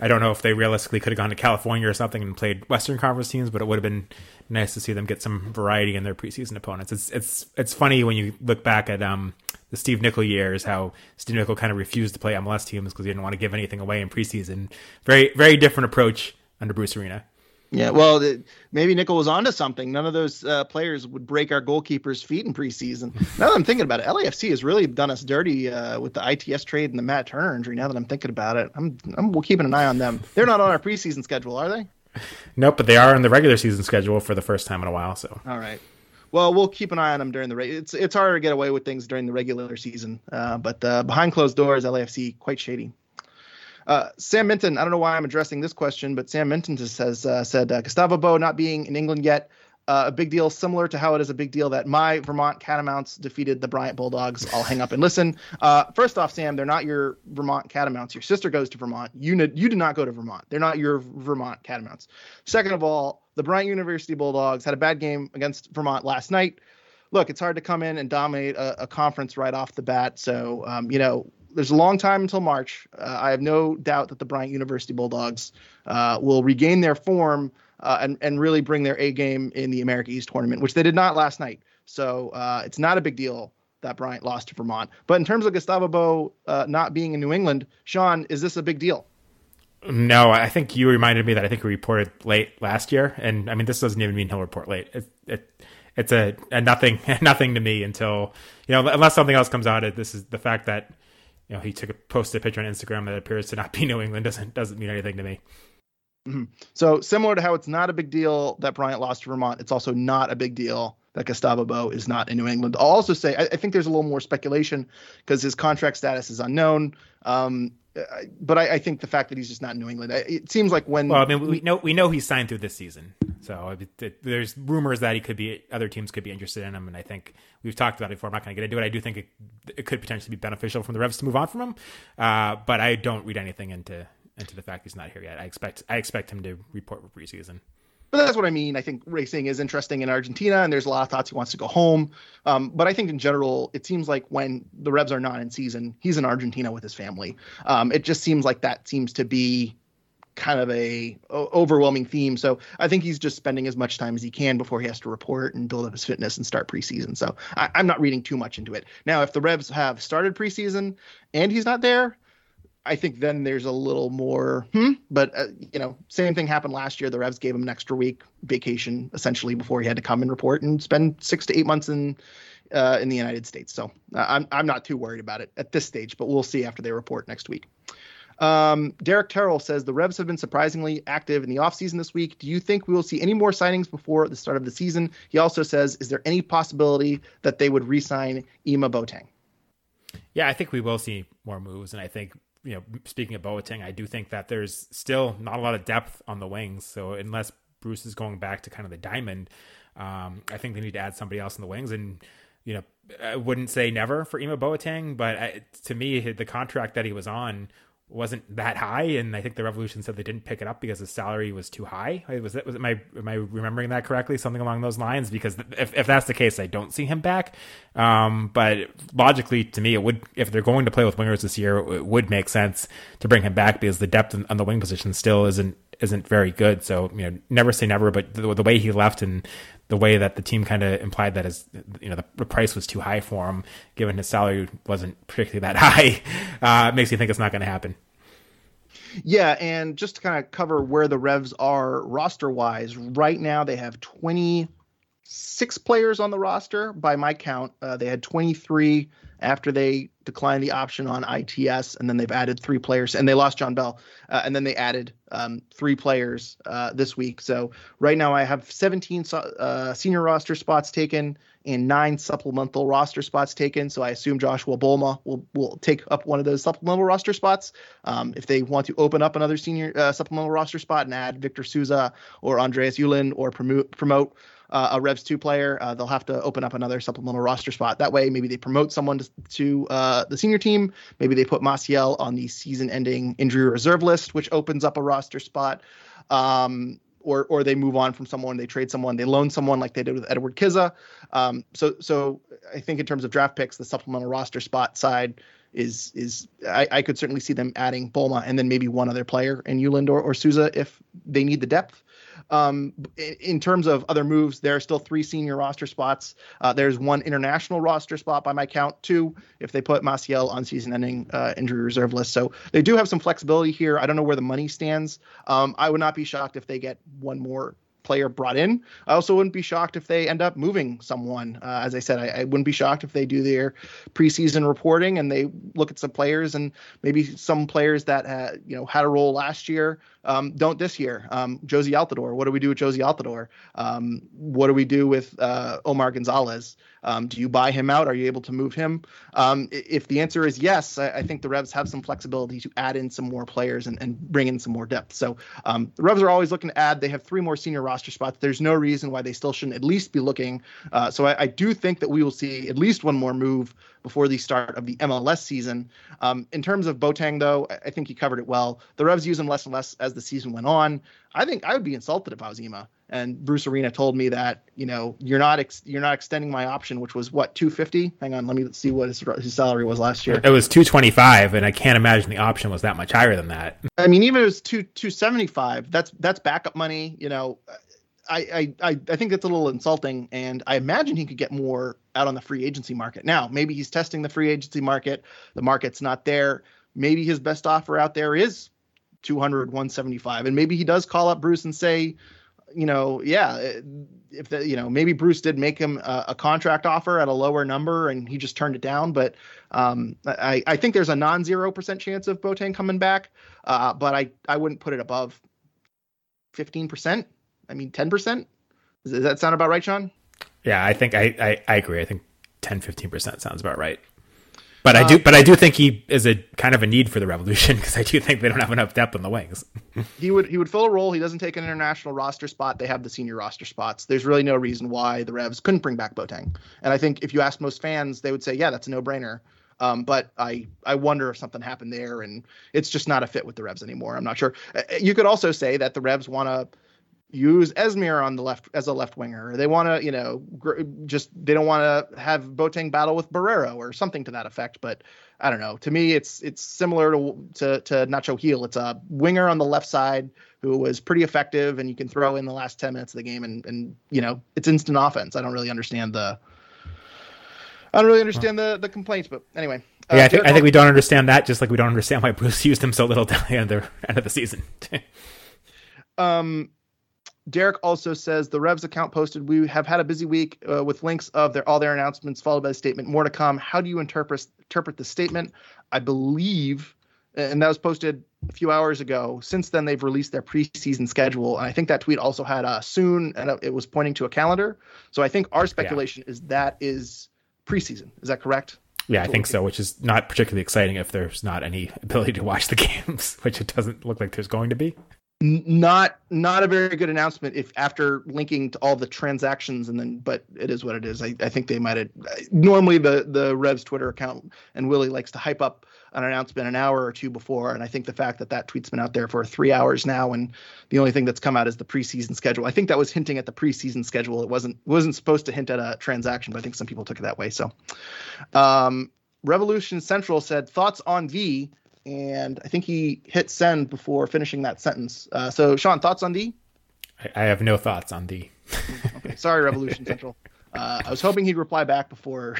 Speaker 2: I don't know if they realistically could have gone to California or something and played Western Conference teams, but it would have been nice to see them get some variety in their preseason opponents. It's it's it's funny when you look back at um, the Steve Nicol years, how Steve Nicol kind of refused to play MLS teams because he didn't want to give anything away in preseason. Very very different approach under Bruce Arena.
Speaker 1: Yeah, well, maybe Nicol was onto something. None of those uh, players would break our goalkeeper's feet in preseason. now that I'm thinking about it, LAFC has really done us dirty uh, with the ITS trade and the Matt Turner injury. Now that I'm thinking about it, I'm I'm keeping an eye on them. They're not on our preseason schedule, are they?
Speaker 2: Nope, but they are on the regular season schedule for the first time in a while. So
Speaker 1: all right. Well, we'll keep an eye on them during the. Re- it's it's harder to get away with things during the regular season, uh, but uh, behind closed doors, LAFC quite shady. Uh, Sam Minton, I don't know why I'm addressing this question, but Sam Minton just says uh, said uh, Gustavo Bou not being in England yet, uh, a big deal, similar to how it is a big deal that my Vermont Catamounts defeated the Bryant Bulldogs. I'll hang up and listen. Uh, first off, Sam, they're not your Vermont Catamounts. Your sister goes to Vermont. You you did not go to Vermont. They're not your Vermont Catamounts. Second of all, the Bryant University Bulldogs had a bad game against Vermont last night. Look, it's hard to come in and dominate a, a conference right off the bat. So, um, you know, there's a long time until March. Uh, I have no doubt that the Bryant University Bulldogs uh, will regain their form uh, and and really bring their A game in the America East tournament, which they did not last night. So uh, it's not a big deal that Bryant lost to Vermont. But in terms of Gustavo Bou uh, not being in New England, Sean, is this a big deal?
Speaker 2: No, I think you reminded me that I think we reported late last year, and I mean this doesn't even mean he'll report late. It, it, it's a, a nothing nothing to me until you know unless something else comes out. This is the fact that you know he took a posted a picture on Instagram that appears to not be New England doesn't doesn't mean anything to me.
Speaker 1: Mm-hmm. So similar to how it's not a big deal that Bryant lost to Vermont, it's also not a big deal that Gustavo Bou is not in New England. I'll also say I, I think there's a little more speculation because his contract status is unknown. Um, but I, I, think the fact that he's just not in New England, it seems like when.
Speaker 2: Well, I mean, we know we know he's signed through this season, so it, it, there's rumors that he could be other teams could be interested in him, and I think we've talked about it before. I'm not going to get into it. I do think it, it, could potentially be beneficial from the Revs to move on from him, uh, but I don't read anything into into the fact he's not here yet. I expect I expect him to report for preseason.
Speaker 1: But that's what I mean. I think racing is interesting in Argentina, and there's a lot of thoughts he wants to go home. Um, but I think in general, it seems like when the Revs are not in season, he's in Argentina with his family. Um, it just seems like that seems to be kind of a, overwhelming theme. So I think he's just spending as much time as he can before he has to report and build up his fitness and start preseason. So I, I'm not reading too much into it. Now, if the Revs have started preseason and he's not there, I think then there's a little more, hmm, but uh, you know, same thing happened last year. The Revs gave him an extra week vacation essentially before he had to come and report and spend six to eight months in uh, in the United States. So uh, I'm I'm not too worried about it at this stage, but we'll see after they report next week. Um, Derek Terrell says the Revs have been surprisingly active in the offseason this week. Do you think we will see any more signings before the start of the season? He also says, is there any possibility that they would re-sign Ima Boateng?
Speaker 2: Yeah, I think we will see more moves, and I think you know, speaking of Boateng, I do think that there's still not a lot of depth on the wings. So unless Bruce is going back to kind of the diamond, um, I think they need to add somebody else in the wings. And you know, I wouldn't say never for Ima Boateng, but I, to me, the contract that he was on wasn't that high, and I think the Revolution said they didn't pick it up because the salary was too high. Was it? Was it? Am I remembering that correctly? Something along those lines. Because if if that's the case, I don't see him back. Um, but logically, to me, it would if they're going to play with wingers this year, it would make sense to bring him back because the depth on the wing position still isn't isn't very good. So you know, never say never. But the, the way he left and the way that the team kind of implied that his, you know, the, the, price was too high for him, given his salary wasn't particularly that high, uh, makes me think it's not going to happen.
Speaker 1: Yeah, and just to kind of cover where the Revs are roster wise, right now they have 26 players on the roster by my count. Uh, they had 23 after they declined the option on ITS, and then they've added three players, and they lost John Bell, uh, and then they added um, three players uh, this week. So right now I have 17 uh, senior roster spots taken and nine supplemental roster spots taken. So I assume Joshua Bolma will will take up one of those supplemental roster spots. Um, if they want to open up another senior uh, supplemental roster spot and add Victor Souza or Andreas Ueland or promote promote uh, a Revs two player, uh, they'll have to open up another supplemental roster spot. That way, maybe they promote someone to, to uh, the senior team. Maybe they put Maciel on the season-ending injury reserve list, which opens up a roster spot. Um, or or they move on from someone, they trade someone, they loan someone like they did with Edward Kizza. Um, so so I think in terms of draft picks, the supplemental roster spot side is is I, I could certainly see them adding Bolma and then maybe one other player in Ueland or, or Souza if they need the depth. Um, in, terms of other moves, there are still three senior roster spots. Uh, there's one international roster spot by my count, two if they put Maciel on season-ending uh, injury reserve list. So they do have some flexibility here. I don't know where the money stands. Um, I would not be shocked if they get one more player brought in. I also wouldn't be shocked if they end up moving someone. Uh, as I said, I, I, wouldn't be shocked if they do their preseason reporting and they look at some players and maybe some players that uh, you know had a role last year um, don't this year. Um, Jozy Altidore, what do we do with Jozy Altidore? Um, what do we do with uh, Omar Gonzalez? Um, do you buy him out? Are you able to move him? Um, if the answer is yes, I, I, think the Revs have some flexibility to add in some more players and, and bring in some more depth. So um, the Revs are always looking to add. They have three more senior roster spots. There's no reason why they still shouldn't at least be looking. Uh, so I, I do think that we will see at least one more move before the start of the MLS season. Um, in terms of Boateng, though, I think he covered it well. The Revs use him less and less as the season went on. I think I would be insulted if I was Ema. And Bruce Arena told me that you know you're not ex- you're not extending my option, which was what 250. Hang on, let me see what his, his salary was last year.
Speaker 2: It was 225, and I can't imagine the option was that much higher than that.
Speaker 1: I mean, even if it was two 275, that's that's backup money. You know, I, I I think that's a little insulting, and I imagine he could get more out on the free agency market. Now, maybe he's testing the free agency market. The market's not there. Maybe his best offer out there is 200, 175, and maybe he does call up Bruce and say, you know, yeah, if the, you know, maybe Bruce did make him a, a contract offer at a lower number and he just turned it down. But um, I, I think there's a non-zero percent chance of Boateng coming back, uh, but I, I wouldn't put it above 15 percent. I mean, 10%? Does that sound about right, Sean?
Speaker 2: Yeah, I think I, I, I agree. I think 10, 15% sounds about right. But I do, uh, but I do think he is a kind of a need for the Revolution because I do think they don't have enough depth on the wings.
Speaker 1: he would he would fill a role. He doesn't take an international roster spot. They have the senior roster spots. There's really no reason why the Revs couldn't bring back Boateng. And I think if you ask most fans, they would say, yeah, that's a no brainer. Um, but I I wonder if something happened there, and it's just not a fit with the Revs anymore. I'm not sure. Uh, you could also say that the Revs want to use Esmir on the left as a left winger. They want to, you know, gr- just they don't want to have Boateng battle with Borrero or something to that effect. But I don't know. To me, it's it's similar to to, to Nacho Gil. It's a winger on the left side who was pretty effective, and you can throw in the last ten minutes of the game, and and you know, it's instant offense. I don't really understand the. I don't really understand the the complaints, but anyway.
Speaker 2: Uh, yeah, I think, I think we don't understand that, just like we don't understand why Bruce used him so little at the end of the, end of the season.
Speaker 1: um, Derek also says the Revs account posted, "We have had a busy week uh, with links of their all their announcements followed by the statement. More to come. How do you interpret interpret the statement? I believe, and that was posted a few hours ago. Since then, they've released their preseason schedule, and I think that tweet also had a soon, and it was pointing to a calendar. So I think our speculation yeah. is that is preseason. Is that correct?
Speaker 2: Yeah, I think so, which is not particularly exciting if there's not any ability to watch the games, which it doesn't look like there's going to be
Speaker 1: not not a very good announcement if after linking to all the transactions and then but it is what it is. I, I think they might have normally the the revs twitter account and willie likes to hype up an announcement an hour or two before and i think the fact that that tweet's been out there for three hours now and the only thing that's come out is the preseason schedule. I think that was hinting at the preseason schedule. It wasn't wasn't supposed to hint at a transaction but i think some people took it that way. So um, revolution central said thoughts on v and I think he hit send before finishing that sentence. Uh, so, Sean, thoughts on D?
Speaker 2: I, I have no thoughts on
Speaker 1: D. okay, sorry, Revolution Central. Uh, I was hoping he'd reply back before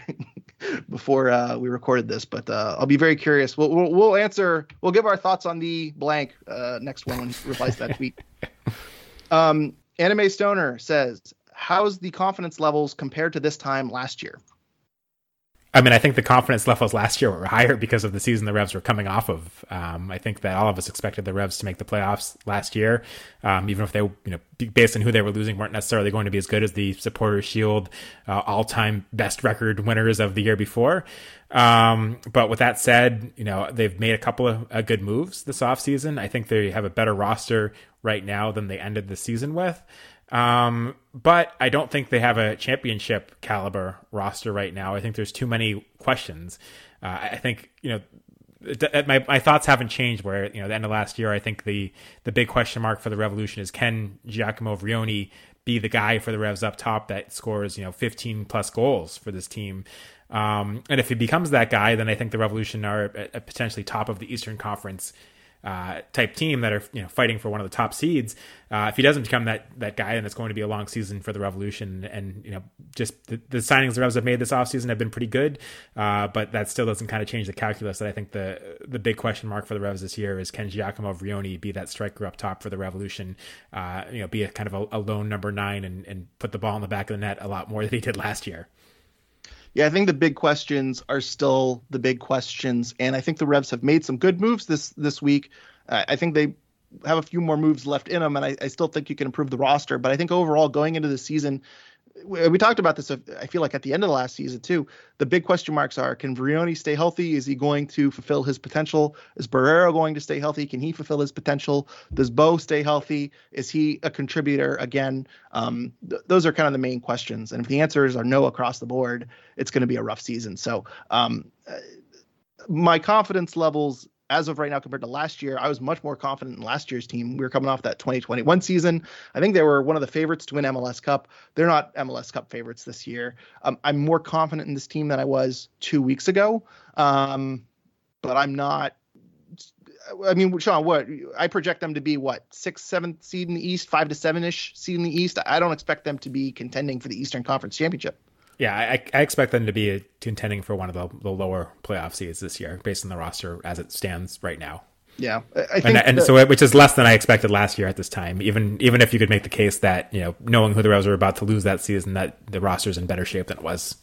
Speaker 1: before uh, we recorded this, but uh, I'll be very curious. We'll, we'll, we'll answer. We'll give our thoughts on the blank uh, next one when he replies to that tweet. Um, Anime Stoner says, "How's the confidence levels compared to this time last year?"
Speaker 2: I mean, I think the confidence levels last year were higher because of the season the Revs were coming off of. Um, I think that all of us expected the Revs to make the playoffs last year, um, even if they, you know, based on who they were losing, weren't necessarily going to be as good as the Supporters Shield uh, all-time best record winners of the year before. Um, but with that said, you know, they've made a couple of uh, good moves this offseason. I think they have a better roster right now than they ended the season with. Um, but I don't think they have a championship caliber roster right now. I think there's too many questions. Uh, I think you know my my thoughts haven't changed. Where you know the end of last year, I think the the big question mark for the Revolution is can Giacomo Vrioni be the guy for the Revs up top that scores you know 15 plus goals for this team. Um, and if he becomes that guy, then I think the Revolution are at potentially top of the Eastern Conference uh, type team that are you know fighting for one of the top seeds. Uh, if he doesn't become that that guy, then it's going to be a long season for the Revolution. And you know, just the, the signings the Revs have made this offseason have been pretty good, uh, but that still doesn't kind of change the calculus. That I think the the big question mark for the Revs this year is can Giacomo Vrioni be that striker up top for the Revolution? Uh, you know, be a kind of a, a lone number nine and and put the ball in the back of the net a lot more than he did last year.
Speaker 1: Yeah, I think the big questions are still the big questions, and I think the Revs have made some good moves this this week. Uh, I think they have a few more moves left in them, and I, I, still think you can improve the roster. But I think overall, going into the season, we talked about this. I feel like at the end of the last season too. The big question marks are: Can Vrioni stay healthy? Is he going to fulfill his potential? Is Borrero going to stay healthy? Can he fulfill his potential? Does Bou stay healthy? Is he a contributor again? Um, th- those are kind of the main questions. And if the answers are no across the board, it's going to be a rough season. So. Um, uh, my confidence levels as of right now compared to last year, I was much more confident in last year's team. We were coming off that 2021 season. I think they were one of the favorites to win MLS Cup. They're not MLS Cup favorites this year. Um, I'm more confident in this team than I was two weeks ago. Um, but I'm not. I mean, Sean, what I project them to be what sixth, seventh seed in the East, five to seven ish seed in the East. I don't expect them to be contending for the Eastern Conference Championship.
Speaker 2: Yeah, I, I expect them to be contending for one of the, the lower playoff seeds this year, based on the roster as it stands right now.
Speaker 1: Yeah,
Speaker 2: I think, and, and so which is less than I expected last year at this time. Even even if you could make the case that you know, knowing who the Revs are about to lose that season, that the roster's in better shape than it was.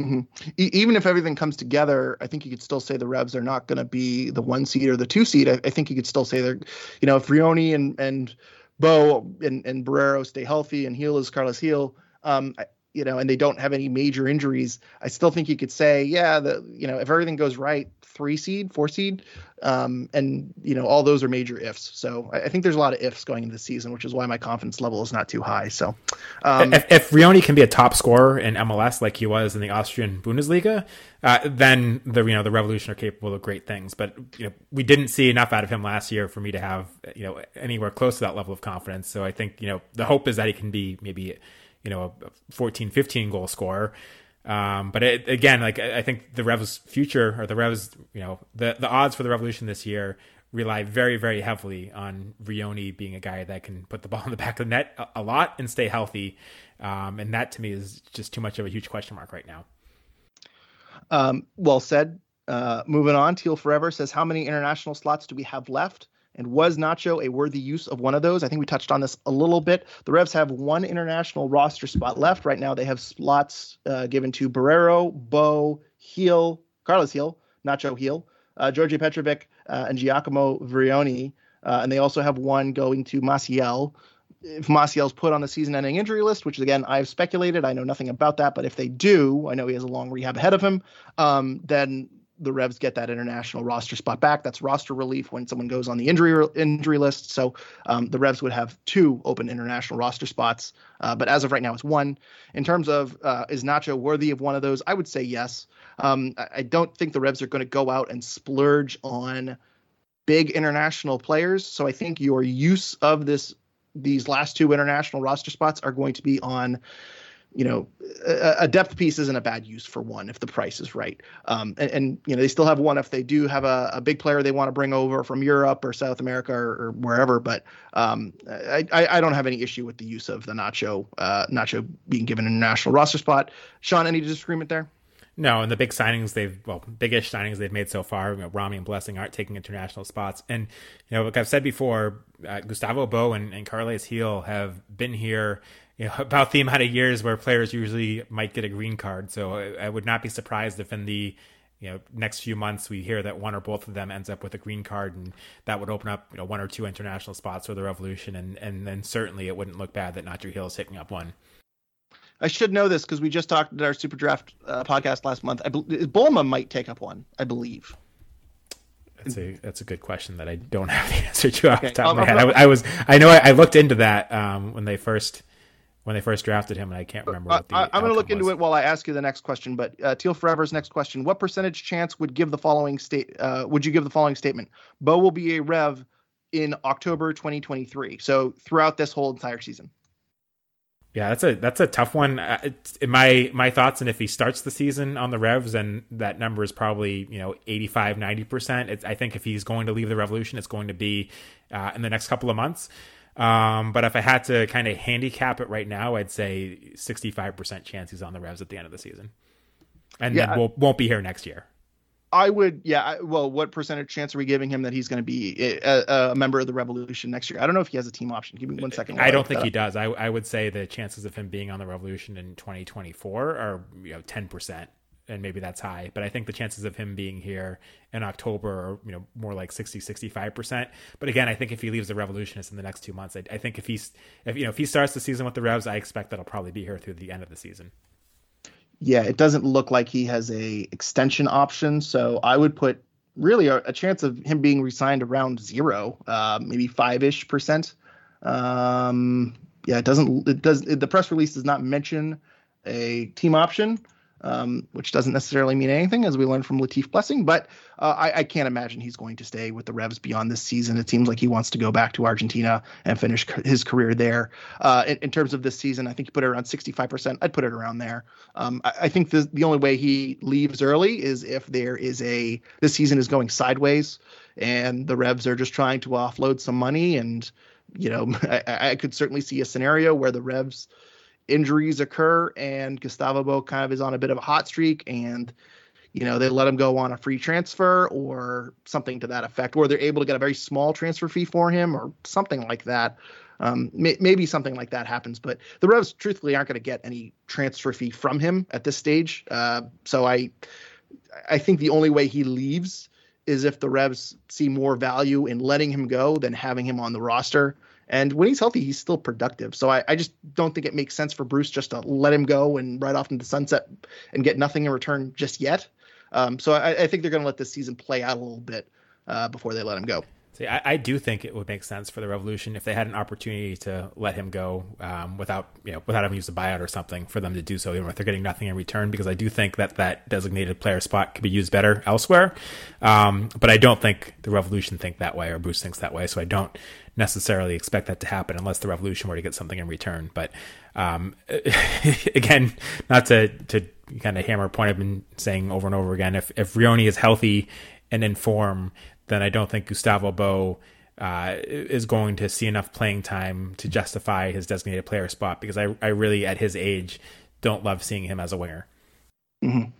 Speaker 1: Mm-hmm. E- even if everything comes together, I think you could still say the Revs are not going to be the one seed or the two seed. I, I, think you could still say they're, you know, if Vrioni and and Bou and and Borrero stay healthy and Gil is Carlos Gil, um, I, you know, and they don't have any major injuries, I still think you could say, yeah, the you know, if everything goes right, three seed, four seed, um, and you know, all those are major ifs. So I, I, think there's a lot of ifs going into the season, which is why my confidence level is not too high. So
Speaker 2: um, if, if Vrioni can be a top scorer in MLS like he was in the Austrian Bundesliga, uh, then the you know the Revolution are capable of great things. But you know, we didn't see enough out of him last year for me to have you know anywhere close to that level of confidence. So I think you know the hope is that he can be maybe you know a 14 15 goal scorer. Um, but it, again like i think the revs future or the revs you know the the odds for the revolution this year rely very very heavily on Vrioni being a guy that can put the ball in the back of the net a, a lot and stay healthy. Um, and that to me is just too much of a huge question mark right now.
Speaker 1: Um, well said. Uh, moving on teal forever says how many international slots do we have left and was Nacho a worthy use of one of those? I think we touched on this a little bit. The Revs have one international roster spot left. Right now, they have slots uh, given to Borrero, Bou, Gil, Carlos Gil, Nacho Gil, uh, Djordje Petrovic, uh, and Giacomo Vrioni. Uh, and they also have one going to Maciel. If Maciel's put on the season-ending injury list, which again I've speculated, I know nothing about that, but if they do, I know he has a long rehab ahead of him. Um, then the Revs get that international roster spot back. That's roster relief when someone goes on the injury injury list. So um, the Revs would have two open international roster spots, uh, but as of right now, it's one. In terms of uh, is Nacho worthy of one of those, I would say yes. Um, I, I don't think the Revs are going to go out and splurge on big international players. So I think your use of this these last two international roster spots are going to be on you know, a, depth piece isn't a bad use for one if the price is right. Um, and, and, you know, they still have one if they do have a, a big player they want to bring over from Europe or South America or, or wherever. But um, I, I, don't have any issue with the use of the Nacho uh, Nacho being given an international roster spot. Sean, any disagreement there?
Speaker 2: No, and the big signings they've well, biggish signings they've made so far, you know, Romney and Blessing aren't taking international spots. And you know, like I've said before, uh, Gustavo Bou and, and Carles Gil have been here you know, about the amount of years where players usually might get a green card. So I, I, would not be surprised if in the you know next few months we hear that one or both of them ends up with a green card, and that would open up you know one or two international spots for the Revolution, and and then certainly it wouldn't look bad that Nacho Gil is taking up one.
Speaker 1: I should know this because we just talked at our Super Draft uh, podcast last month. I be- Bolma might take up one, I believe.
Speaker 2: That's a that's a good question that I don't have the answer to off okay. the top of my head. I, I, was I know I, I looked into that um, when they first when they first drafted him, and I can't remember. What the I,
Speaker 1: am going to look into was. it while I ask you the next question. But uh, Teal Forever's next question: What percentage chance would give the following state? Uh, would you give the following statement? Bou will be a Rev in October 2023. So throughout this whole entire season.
Speaker 2: Yeah, that's a that's a tough one. Uh, my my thoughts, and if he starts the season on the Revs, and that number is probably you know 85, 90 percent. I think if he's going to leave the Revolution, it's going to be uh, in the next couple of months. Um, but if I had to kind of handicap it right now, I'd say sixty five percent chance he's on the Revs at the end of the season, and yeah, then we'll, won't be here next year.
Speaker 1: I would, yeah. I, well, what percentage chance are we giving him that he's going to be a, a, member of the Revolution next year? I don't know if he has a team option. Give me one second.
Speaker 2: I don't think he does. I, I would say the chances of him being on the Revolution in 2024 are you know 10 percent, and maybe that's high. But I think the chances of him being here in October are you know more like 60, 65 percent. But again, I think if he leaves the Revolutionists in the next two months, I, I think if he's if you know if he starts the season with the Revs, I expect that he'll probably be here through the end of the season
Speaker 1: yeah, it doesn't look like he has a extension option. So I would put really a, a chance of him being resigned around zero, uh, maybe five ish percent. Um, yeah, it doesn't. It does. It, the press release does not mention a team option um, which doesn't necessarily mean anything, as we learned from Latif Blessing. But uh, I, I, can't imagine he's going to stay with the Revs beyond this season. It seems like he wants to go back to Argentina and finish his career there. Uh, in, in, terms of this season, I think he put it around 65%. I'd put it around there. Um, I, I, think the, the only way he leaves early is if there is a this season is going sideways and the Revs are just trying to offload some money and you know, I, I, could certainly see a scenario where the Revs injuries occur and Gustavo Bou kind of is on a bit of a hot streak and you know they let him go on a free transfer or something to that effect or they're able to get a very small transfer fee for him or something like that. Um, may, maybe something like that happens but the revs truthfully aren't going to get any transfer fee from him at this stage. Uh, so i i think the only way he leaves is if the revs see more value in letting him go than having him on the roster and when he's healthy, he's still productive. So I, I, just don't think it makes sense for Bruce just to let him go and ride off into the sunset and get nothing in return just yet. Um, so I, I, think they're going to let this season play out a little bit uh, before they let him go.
Speaker 2: See, I, I, do think it would make sense for the Revolution if they had an opportunity to let him go um, without, you know, without having used a buyout or something for them to do so, even if they're getting nothing in return. Because I do think that that designated player spot could be used better elsewhere. Um, but I don't think the Revolution think that way or Bruce thinks that way. So I don't necessarily expect that to happen unless the Revolution were to get something in return. But um, again, not to to kind of hammer a point I've been saying over and over again. If if Vrioni is healthy and in form then I don't think Gustavo Bou uh, is going to see enough playing time to justify his designated player spot because I, I really, at his age, don't love seeing him as a winger.
Speaker 1: Mm-hmm.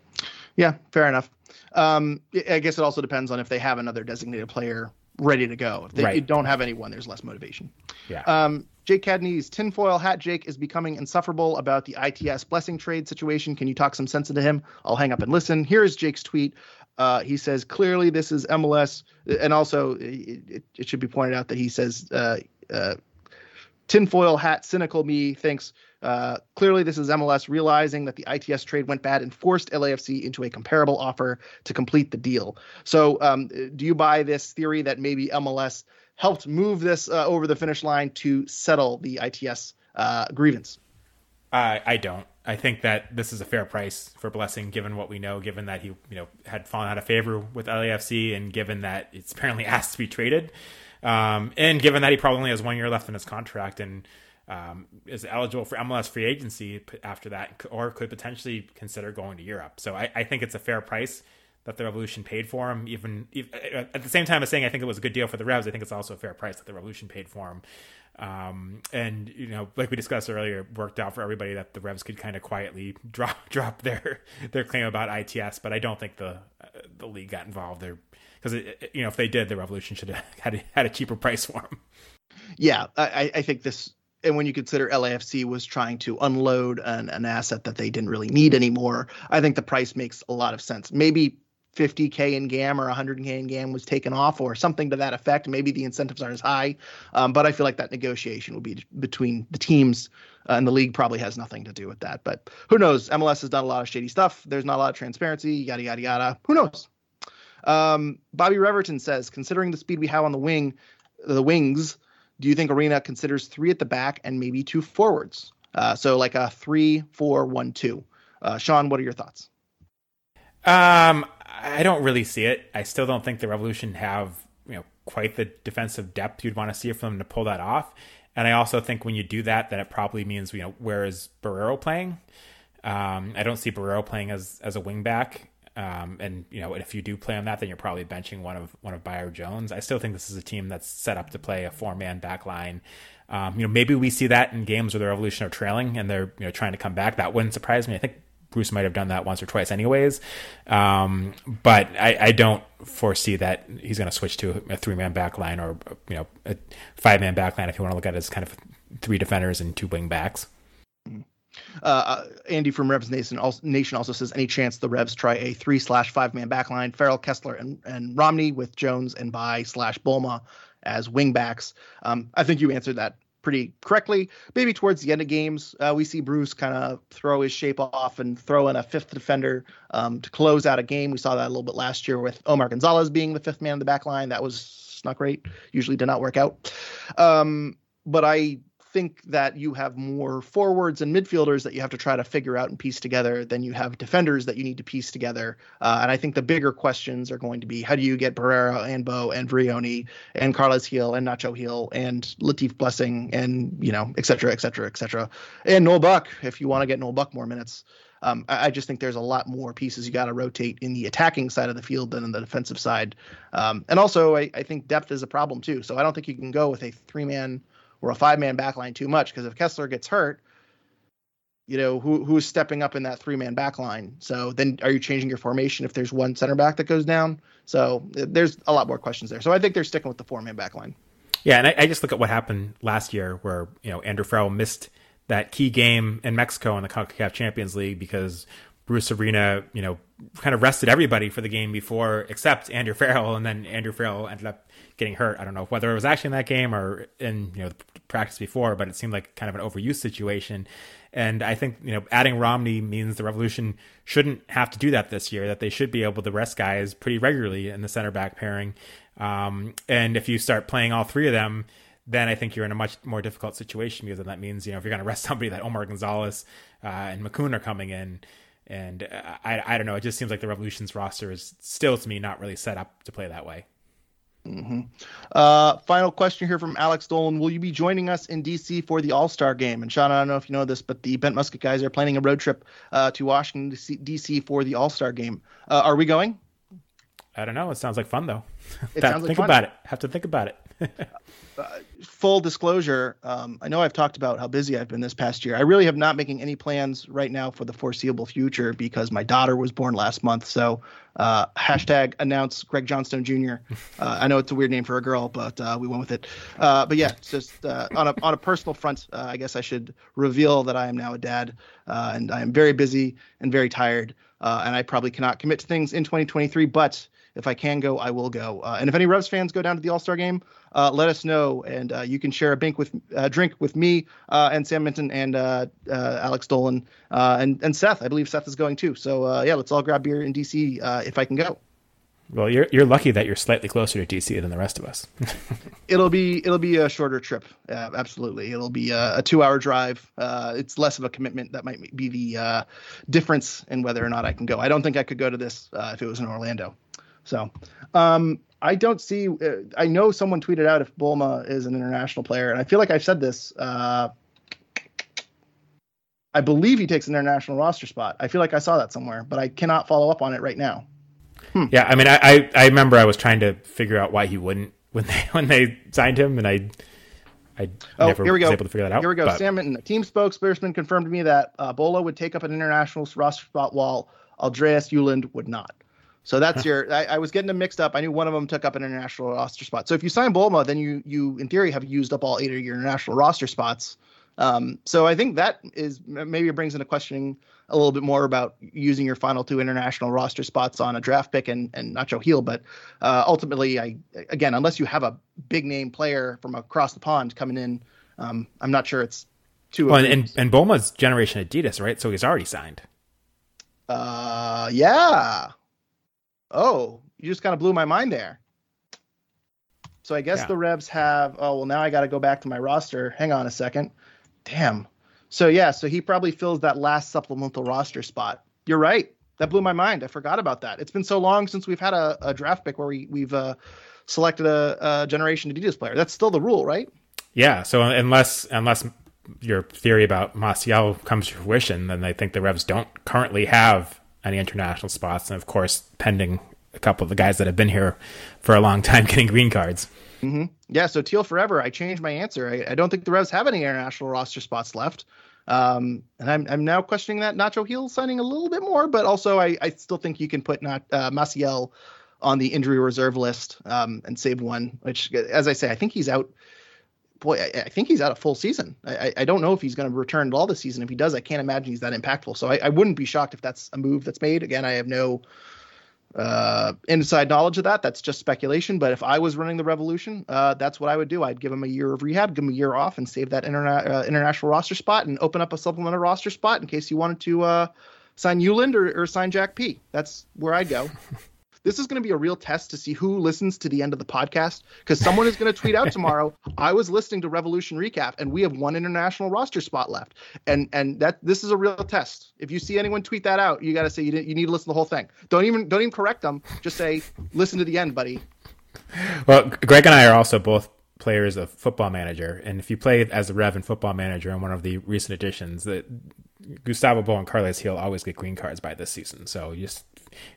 Speaker 1: Yeah, fair enough. Um, I guess it also depends on if they have another designated player ready to go. If they right. don't have anyone, there's less motivation.
Speaker 2: Yeah.
Speaker 1: Um, Jake Cadney's tinfoil hat Jake is becoming insufferable about the ITS blessing trade situation. Can you talk some sense into him? I'll hang up and listen. Here is Jake's tweet. Uh, he says clearly this is MLS, and also it, it should be pointed out that he says uh, uh, tinfoil hat cynical me thinks uh, clearly this is MLS realizing that the ITS trade went bad and forced LAFC into a comparable offer to complete the deal. So um, do you buy this theory that maybe MLS helped move this uh, over the finish line to settle the ITS uh, grievance?
Speaker 2: I, I don't. I think that this is a fair price for Blessing, given what we know, given that he you know had fallen out of favor with LAFC, and given that it's apparently asked to be traded, um, and given that he probably only has one year left in his contract and um, is eligible for MLS free agency after that, or could potentially consider going to Europe. So I, I think it's a fair price that the Revolution paid for him. Even, at the same time as saying I think it was a good deal for the Revs, I think it's also a fair price that the Revolution paid for him. Um, and you know, like we discussed earlier, worked out for everybody that the Revs could kind of quietly drop drop their their claim about ITS. But I don't think the the league got involved there because you know if they did, the Revolution should have had a, had a cheaper price for them.
Speaker 1: Yeah, I, I think this and when you consider LAFC was trying to unload an, an, asset that they didn't really need anymore, I think the price makes a lot of sense. Maybe 50k in GAM or 100k in GAM was taken off or something to that effect. Maybe the incentives aren't as high, um, but I feel like that negotiation will be between the teams uh, and the league probably has nothing to do with that. But who knows? MLS has done a lot of shady stuff. There's not a lot of transparency. Yada yada yada. Who knows? Um, Bobby Reverton says, considering the speed we have on the wing, the wings, do you think Arena considers three at the back and maybe two forwards? Uh, so like a three, four, one, two. Uh, Sean, what are your thoughts?
Speaker 2: Um, I don't really see it. I still don't think the Revolution have you know quite the defensive depth you'd want to see for them to pull that off. And I also think when you do that, then it probably means you know where is Borrero playing? Um, I don't see Borrero playing as as a wingback. Um, and you know, if you do play on that, then you're probably benching one of one of Bye or Jones. I still think this is a team that's set up to play a four man back line. Um, you know, maybe we see that in games where the Revolution are trailing and they're you know trying to come back. That wouldn't surprise me. I think Bruce might have done that once or twice, anyways. Um, but I, I, don't foresee that he's going to switch to a three man back line or you know a five man back line if you want to look at it as kind of three defenders and two wing backs.
Speaker 1: Uh, uh, Andy from Revs Nation also, Nation also says any chance the Revs try a three slash five man backline, Farrell, Kessler, and, and Romney with Jones and Bye slash Bolma as wingbacks. Um, I think you answered that pretty correctly. Maybe towards the end of games, uh, we see Bruce kind of throw his shape off and throw in a fifth defender um, to close out a game. We saw that a little bit last year with Omar Gonzalez being the fifth man in the back line. That was not great. Usually did not work out. Um, but I think that you have more forwards and midfielders that you have to try to figure out and piece together than you have defenders that you need to piece together. Uh, and I think the bigger questions are going to be how do you get Borrero and Bou and Vrioni and Carlos Gil and Nacho Gil and Latif Blessing and, you know, et cetera, et cetera, et cetera. And Noel Buck, if you want to get Noel Buck more minutes. Um, I, I, just think there's a lot more pieces you got to rotate in the attacking side of the field than in the defensive side. Um, and also, I, I, think depth is a problem too. So I don't think you can go with a three man or a five man backline too much because if Kessler gets hurt, you know who who's stepping up in that three man backline. So then are you changing your formation if there's one center back that goes down? So there's a lot more questions there. So I think they're sticking with the four man backline.
Speaker 2: Yeah, and I, I, just look at what happened last year where you know Andrew Farrell missed that key game in Mexico in the CONCACAF Champions League because Bruce Arena, you know, kind of rested everybody for the game before except Andrew Farrell, and then Andrew Farrell ended up getting hurt. I don't know whether it was actually in that game or in you know practice before, but it seemed like kind of an overuse situation. And I think you know adding Romney means the Revolution shouldn't have to do that this year. That they should be able to rest guys pretty regularly in the center back pairing. Um, and if you start playing all three of them, then I think you're in a much more difficult situation because then that means you know if you're going to rest somebody that Omar Gonzalez uh, and Makoun are coming in. And uh, I, I don't know. It just seems like the Revolution's roster is still, to me, not really set up to play that way.
Speaker 1: Mm-hmm. Uh, final question here from Alex Dolan. Will you be joining us in DC for the All Star game? And Sean, I don't know if you know this, but the Bent Musket guys are planning a road trip uh, to Washington DC for the All Star game. Uh, are we going?
Speaker 2: I don't know. It sounds like fun though. It sounds like think fun. about it. Have to think about it.
Speaker 1: Uh, full disclosure, um, I know I've talked about how busy I've been this past year. I really have not making any plans right now for the foreseeable future because my daughter was born last month. So uh, hashtag announce Greg Johnstone Jr. Uh, I know it's a weird name for a girl, but uh, we went with it. Uh, but yeah, just uh, on a on a personal front, I guess I should reveal that I am now a dad, and I am very busy and very tired, and I probably cannot commit to things in 2023. But if I can go, I will go. And if any Revs fans go down to the All Star game, uh, let us know, and uh, you can share a drink with uh, drink with me uh, and Sam Minton and uh, Alex Dolan and and Seth. I believe Seth is going too. So yeah, let's all grab beer in DC if I can go.
Speaker 2: Well, you're you're lucky that you're slightly closer to DC than the rest of us.
Speaker 1: it'll be it'll be a shorter trip. Uh, absolutely, it'll be a, a two hour drive. Uh, it's less of a commitment. That might be the uh, difference in whether or not I can go. I don't think I could go to this if it was in Orlando. So um, I don't see. Uh, I know someone tweeted out if Bolma is an international player, and I feel like I've said this. Uh, I believe he takes an international roster spot. I feel like I saw that somewhere, but I cannot follow up on it right now.
Speaker 2: Hmm. Yeah, I mean, I, I, I remember I was trying to figure out why he wouldn't when they when they signed him, and I I oh, never here we go. was able to figure that out.
Speaker 1: Here we go. But... Sam Minton, team spokesperson confirmed to me that uh, Bolma would take up an international roster spot while Andreas Ueland would not. So that's your. I, I, was getting them mixed up. I knew one of them took up an international roster spot. So if you sign Bolma, then you you in theory have used up all eight of your international roster spots. Um, so I think that is maybe it brings into questioning a little bit more about using your final two international roster spots on a draft pick and and Nacho Gil. But uh, ultimately, I again, unless you have a big name player from across the pond coming in, um, I'm not sure it's too.
Speaker 2: Well, and and Bolma's Generation Adidas, right? So he's already signed.
Speaker 1: Uh, yeah. Oh, you just kind of blew my mind there. So I guess yeah. the Revs have. Oh well, now I got to go back to my roster. Hang on a second. Damn. So yeah, so he probably fills that last supplemental roster spot. You're right. That blew my mind. I forgot about that. It's been so long since we've had a, a draft pick where we we've uh, selected a, a, generation Adidas player. That's still the rule, right?
Speaker 2: Yeah. So unless unless your theory about Maciel comes to fruition, then I think the Revs don't currently have any international spots, and of course, pending a couple of the guys that have been here for a long time getting green cards.
Speaker 1: Mm-hmm. Yeah, so Teal forever. I changed my answer. I, I, don't think the Revs have any international roster spots left. Um, and I'm, I'm now questioning that Nacho Gil signing a little bit more, but also I, I still think you can put not uh, Maciel on the injury reserve list um, and save one. Which, as I say, I think he's out. Boy, I, I think he's out a full season. I, I don't know if he's going to return at all this season. If he does, I can't imagine he's that impactful. So I, I wouldn't be shocked if that's a move that's made. Again, I have no uh, inside knowledge of that. That's just speculation. But if I was running the Revolution, uh, that's what I would do. I'd give him a year of rehab, give him a year off, and save that interna- uh, international roster spot, and open up a supplemental roster spot in case you wanted to uh, sign Ueland or, or sign Jack P. That's where I'd go. this is going to be a real test to see who listens to the end of the podcast because someone is going to tweet out tomorrow. I was listening to Revolution recap, and we have one international roster spot left, and and that this is a real test. If you see anyone tweet that out, you got to say you, you need to listen to the whole thing. Don't even don't even correct them. Just say listen to the end, buddy.
Speaker 2: Well, Greg and I are also both players of Football Manager, and if you play as a Rev in Football Manager in one of the recent editions, that Gustavo Bou and Carles Gil always get green cards by this season. So just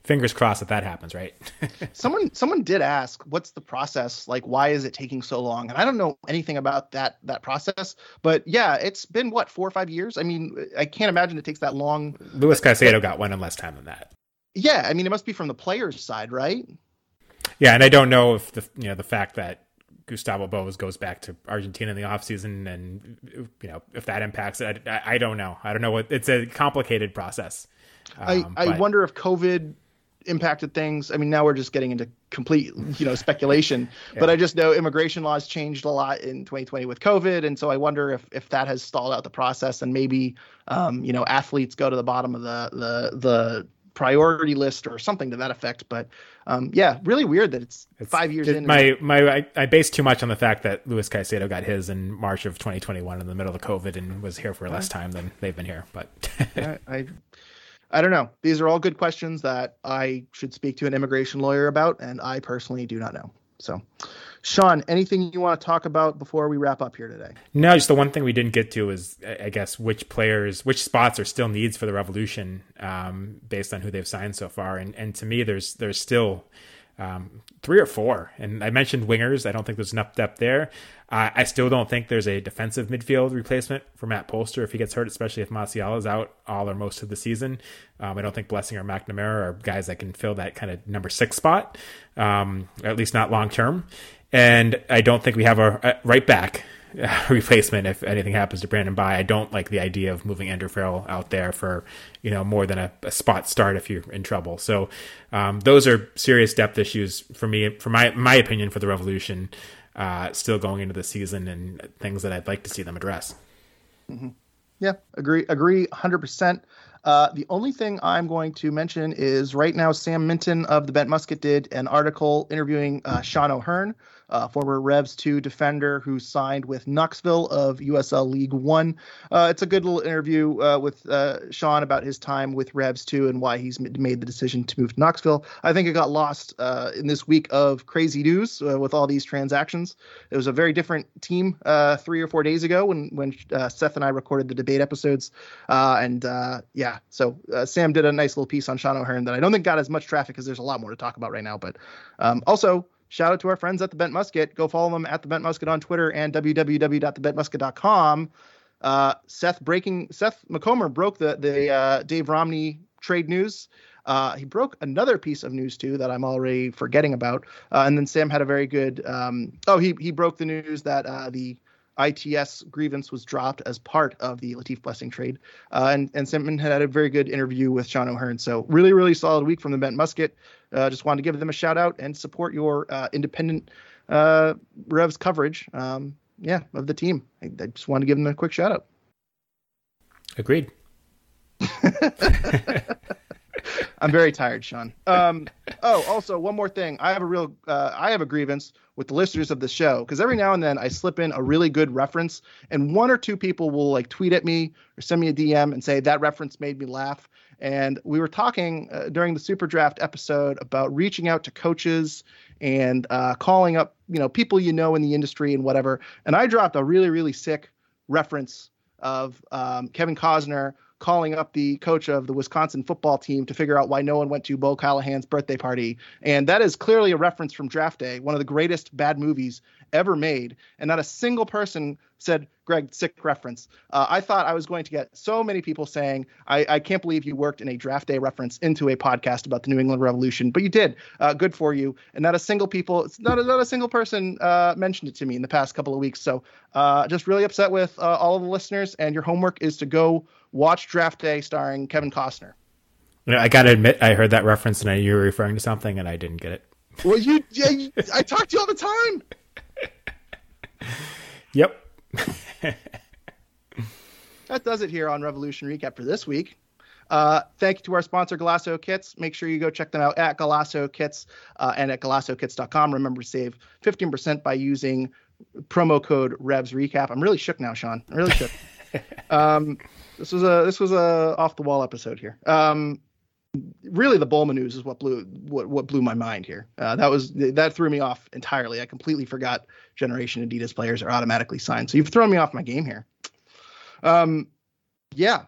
Speaker 2: fingers crossed that that happens, right?
Speaker 1: someone someone did ask, what's the process? Like, why is it taking so long? And I don't know anything about that that process, but yeah, it's been what four or five years. I mean, I can't imagine it takes that long.
Speaker 2: Luis Caicedo got one in less time than that.
Speaker 1: Yeah, I mean, it must be from the players' side, right?
Speaker 2: Yeah, and I don't know if the you know the fact that Gustavo Bou's goes back to Argentina in the offseason and you know if that impacts it I, I, don't know I don't know what it's a complicated process
Speaker 1: um, I, I but... wonder if COVID impacted things I mean now we're just getting into complete you know speculation yeah. but I just know immigration laws changed a lot in 2020 with COVID and so I wonder if if that has stalled out the process and maybe um, you know athletes go to the bottom of the the the priority list or something to that effect. But um, yeah, really weird that it's, it's five years in.
Speaker 2: My my I, I base too much on the fact that Luis Caicedo got his in March of 2021 in the middle of COVID and was here for less time than they've been here. But
Speaker 1: I, I I don't know. These are all good questions that I should speak to an immigration lawyer about, and I personally do not know. So, Sean, anything you want to talk about before we wrap up here today?
Speaker 2: No, just the one thing we didn't get to is, I guess, which players, which spots are still needs for the Revolution, um, based on who they've signed so far. And and to me, there's there's still um, three or four. And I mentioned wingers. I don't think there's enough depth there. Uh, I still don't think there's a defensive midfield replacement for Matt Polster if he gets hurt, especially if Maciel is out all or most of the season. Um, I don't think Blessing or McNamara are guys that can fill that kind of number six spot, um, at least not long term. And I don't think we have a, a right back replacement if anything happens to Brandon Bye. I don't like the idea of moving Andrew Farrell out there for you know more than a, a spot start if you're in trouble. So um, those are serious depth issues for me, for my my opinion, for the Revolution. Uh, still going into the season and things that I'd like to see them address.
Speaker 1: Mm-hmm. Yeah, agree, agree, hundred percent. Uh, the only thing I'm going to mention is right now Sam Minton of the Bent Musket did an article interviewing uh, Sean O'Hearn, uh, former Revs 2 defender who signed with Knoxville of USL League One. Uh, it's a good little interview uh, with Sean about his time with Revs 2 and why he's made the decision to move to Knoxville. I think it got lost in this week of crazy news with all these transactions. It was a very different team three or four days ago when when Seth and I recorded the debate episodes, and yeah, so Sam did a nice little piece on Sean O'Hearn that I don't think got as much traffic because there's a lot more to talk about right now. But um, also shout out to our friends at the Bent Musket. Go follow them at the Bent Musket on Twitter and www.thebentmusket.com. Uh, Seth breaking Seth Macomber broke the the uh, Dave Romney trade news. Uh, he broke another piece of news too that I'm already forgetting about. Uh, and then Sam had a very good. Um, oh, he he broke the news that uh, the ITS grievance was dropped as part of the Latif Blessing trade. Uh, and, and Simon had had a very good interview with Sean O'Hearn. So really, really solid week from the Bent Musket. Uh, just wanted to give them a shout out and support your uh, independent uh, Revs coverage. Um, yeah, of the team. I, I, just wanted to give them a quick shout out.
Speaker 2: Agreed.
Speaker 1: I'm very tired, Sean. Um, oh, also one more thing. I have a real, uh, I have a grievance with the listeners of the show because every now and then I slip in a really good reference, and one or two people will like tweet at me or send me a DM and say that reference made me laugh. And we were talking uh, during the Super Draft episode about reaching out to coaches and uh, calling up you know people you know in the industry and whatever. And I dropped a really really sick reference of um, Kevin Costner calling up the coach of the Wisconsin football team to figure out why no one went to Bo Callahan's birthday party. And that is clearly a reference from Draft Day, one of the greatest bad movies ever made. And not a single person said, Greg, sick reference. Uh, I thought I was going to get so many people saying, I, I, can't believe you worked in a draft day reference into a podcast about the New England Revolution, but you did. Uh, good for you. And not a single people, not a, not a single person uh, mentioned it to me in the past couple of weeks. So uh, just really upset with uh, all of the listeners. And your homework is to go watch Draft Day starring Kevin Costner.
Speaker 2: You know, I got to admit, I heard that reference and I knew you were referring to something and I didn't get it.
Speaker 1: Well, you, yeah, you, I talk to you all the
Speaker 2: time. yep.
Speaker 1: that does it here on Revolution Recap for this week. Uh, thank you to our sponsor, Golaco Kits. Make sure you go check them out at Golaco Kits uh, and at GolacoKits.com. Remember to save 15% by using promo code Revs Recap. I'm really shook now, Sean. I'm really shook. um, this was a this was a off the wall episode here. Um, really the Bolma news is what blew what, what blew my mind here. Uh, that was that threw me off entirely. I completely forgot Generation Adidas players are automatically signed. So you've thrown me off my game here. Um, yeah,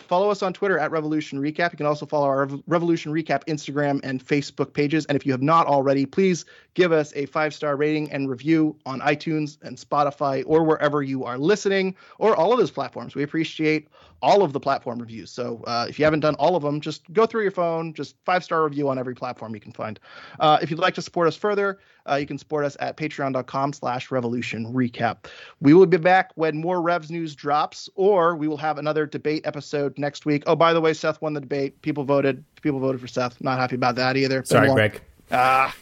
Speaker 1: follow us on Twitter at Revolution Recap. You can also follow our Revolution Recap Instagram and Facebook pages. And if you have not already, please give us a five star rating and review on iTunes and Spotify or wherever you are listening, or all of those platforms. We appreciate all of the platform reviews. So uh, if you haven't done all of them, just go through your phone, just five star review on every platform you can find. Uh, if you'd like to support us further, uh, you can support us at patreon.com slash revolution recap. We will be back when more Revs news drops, or we will have another debate episode next week. Oh, by the way, Seth won the debate. People voted. People voted for Seth. Not happy about that either.
Speaker 2: Sorry, Greg.
Speaker 1: Ah.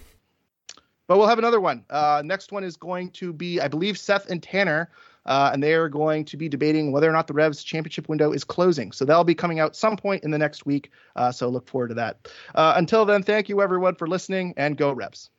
Speaker 1: But we'll have another one. Uh, next one is going to be, I believe, Seth and Tanner uh, and they are going to be debating whether or not the Revs championship window is closing. So that'll be coming out some point in the next week. Uh, so look forward to that. Uh, until then, thank you everyone for listening and go Revs.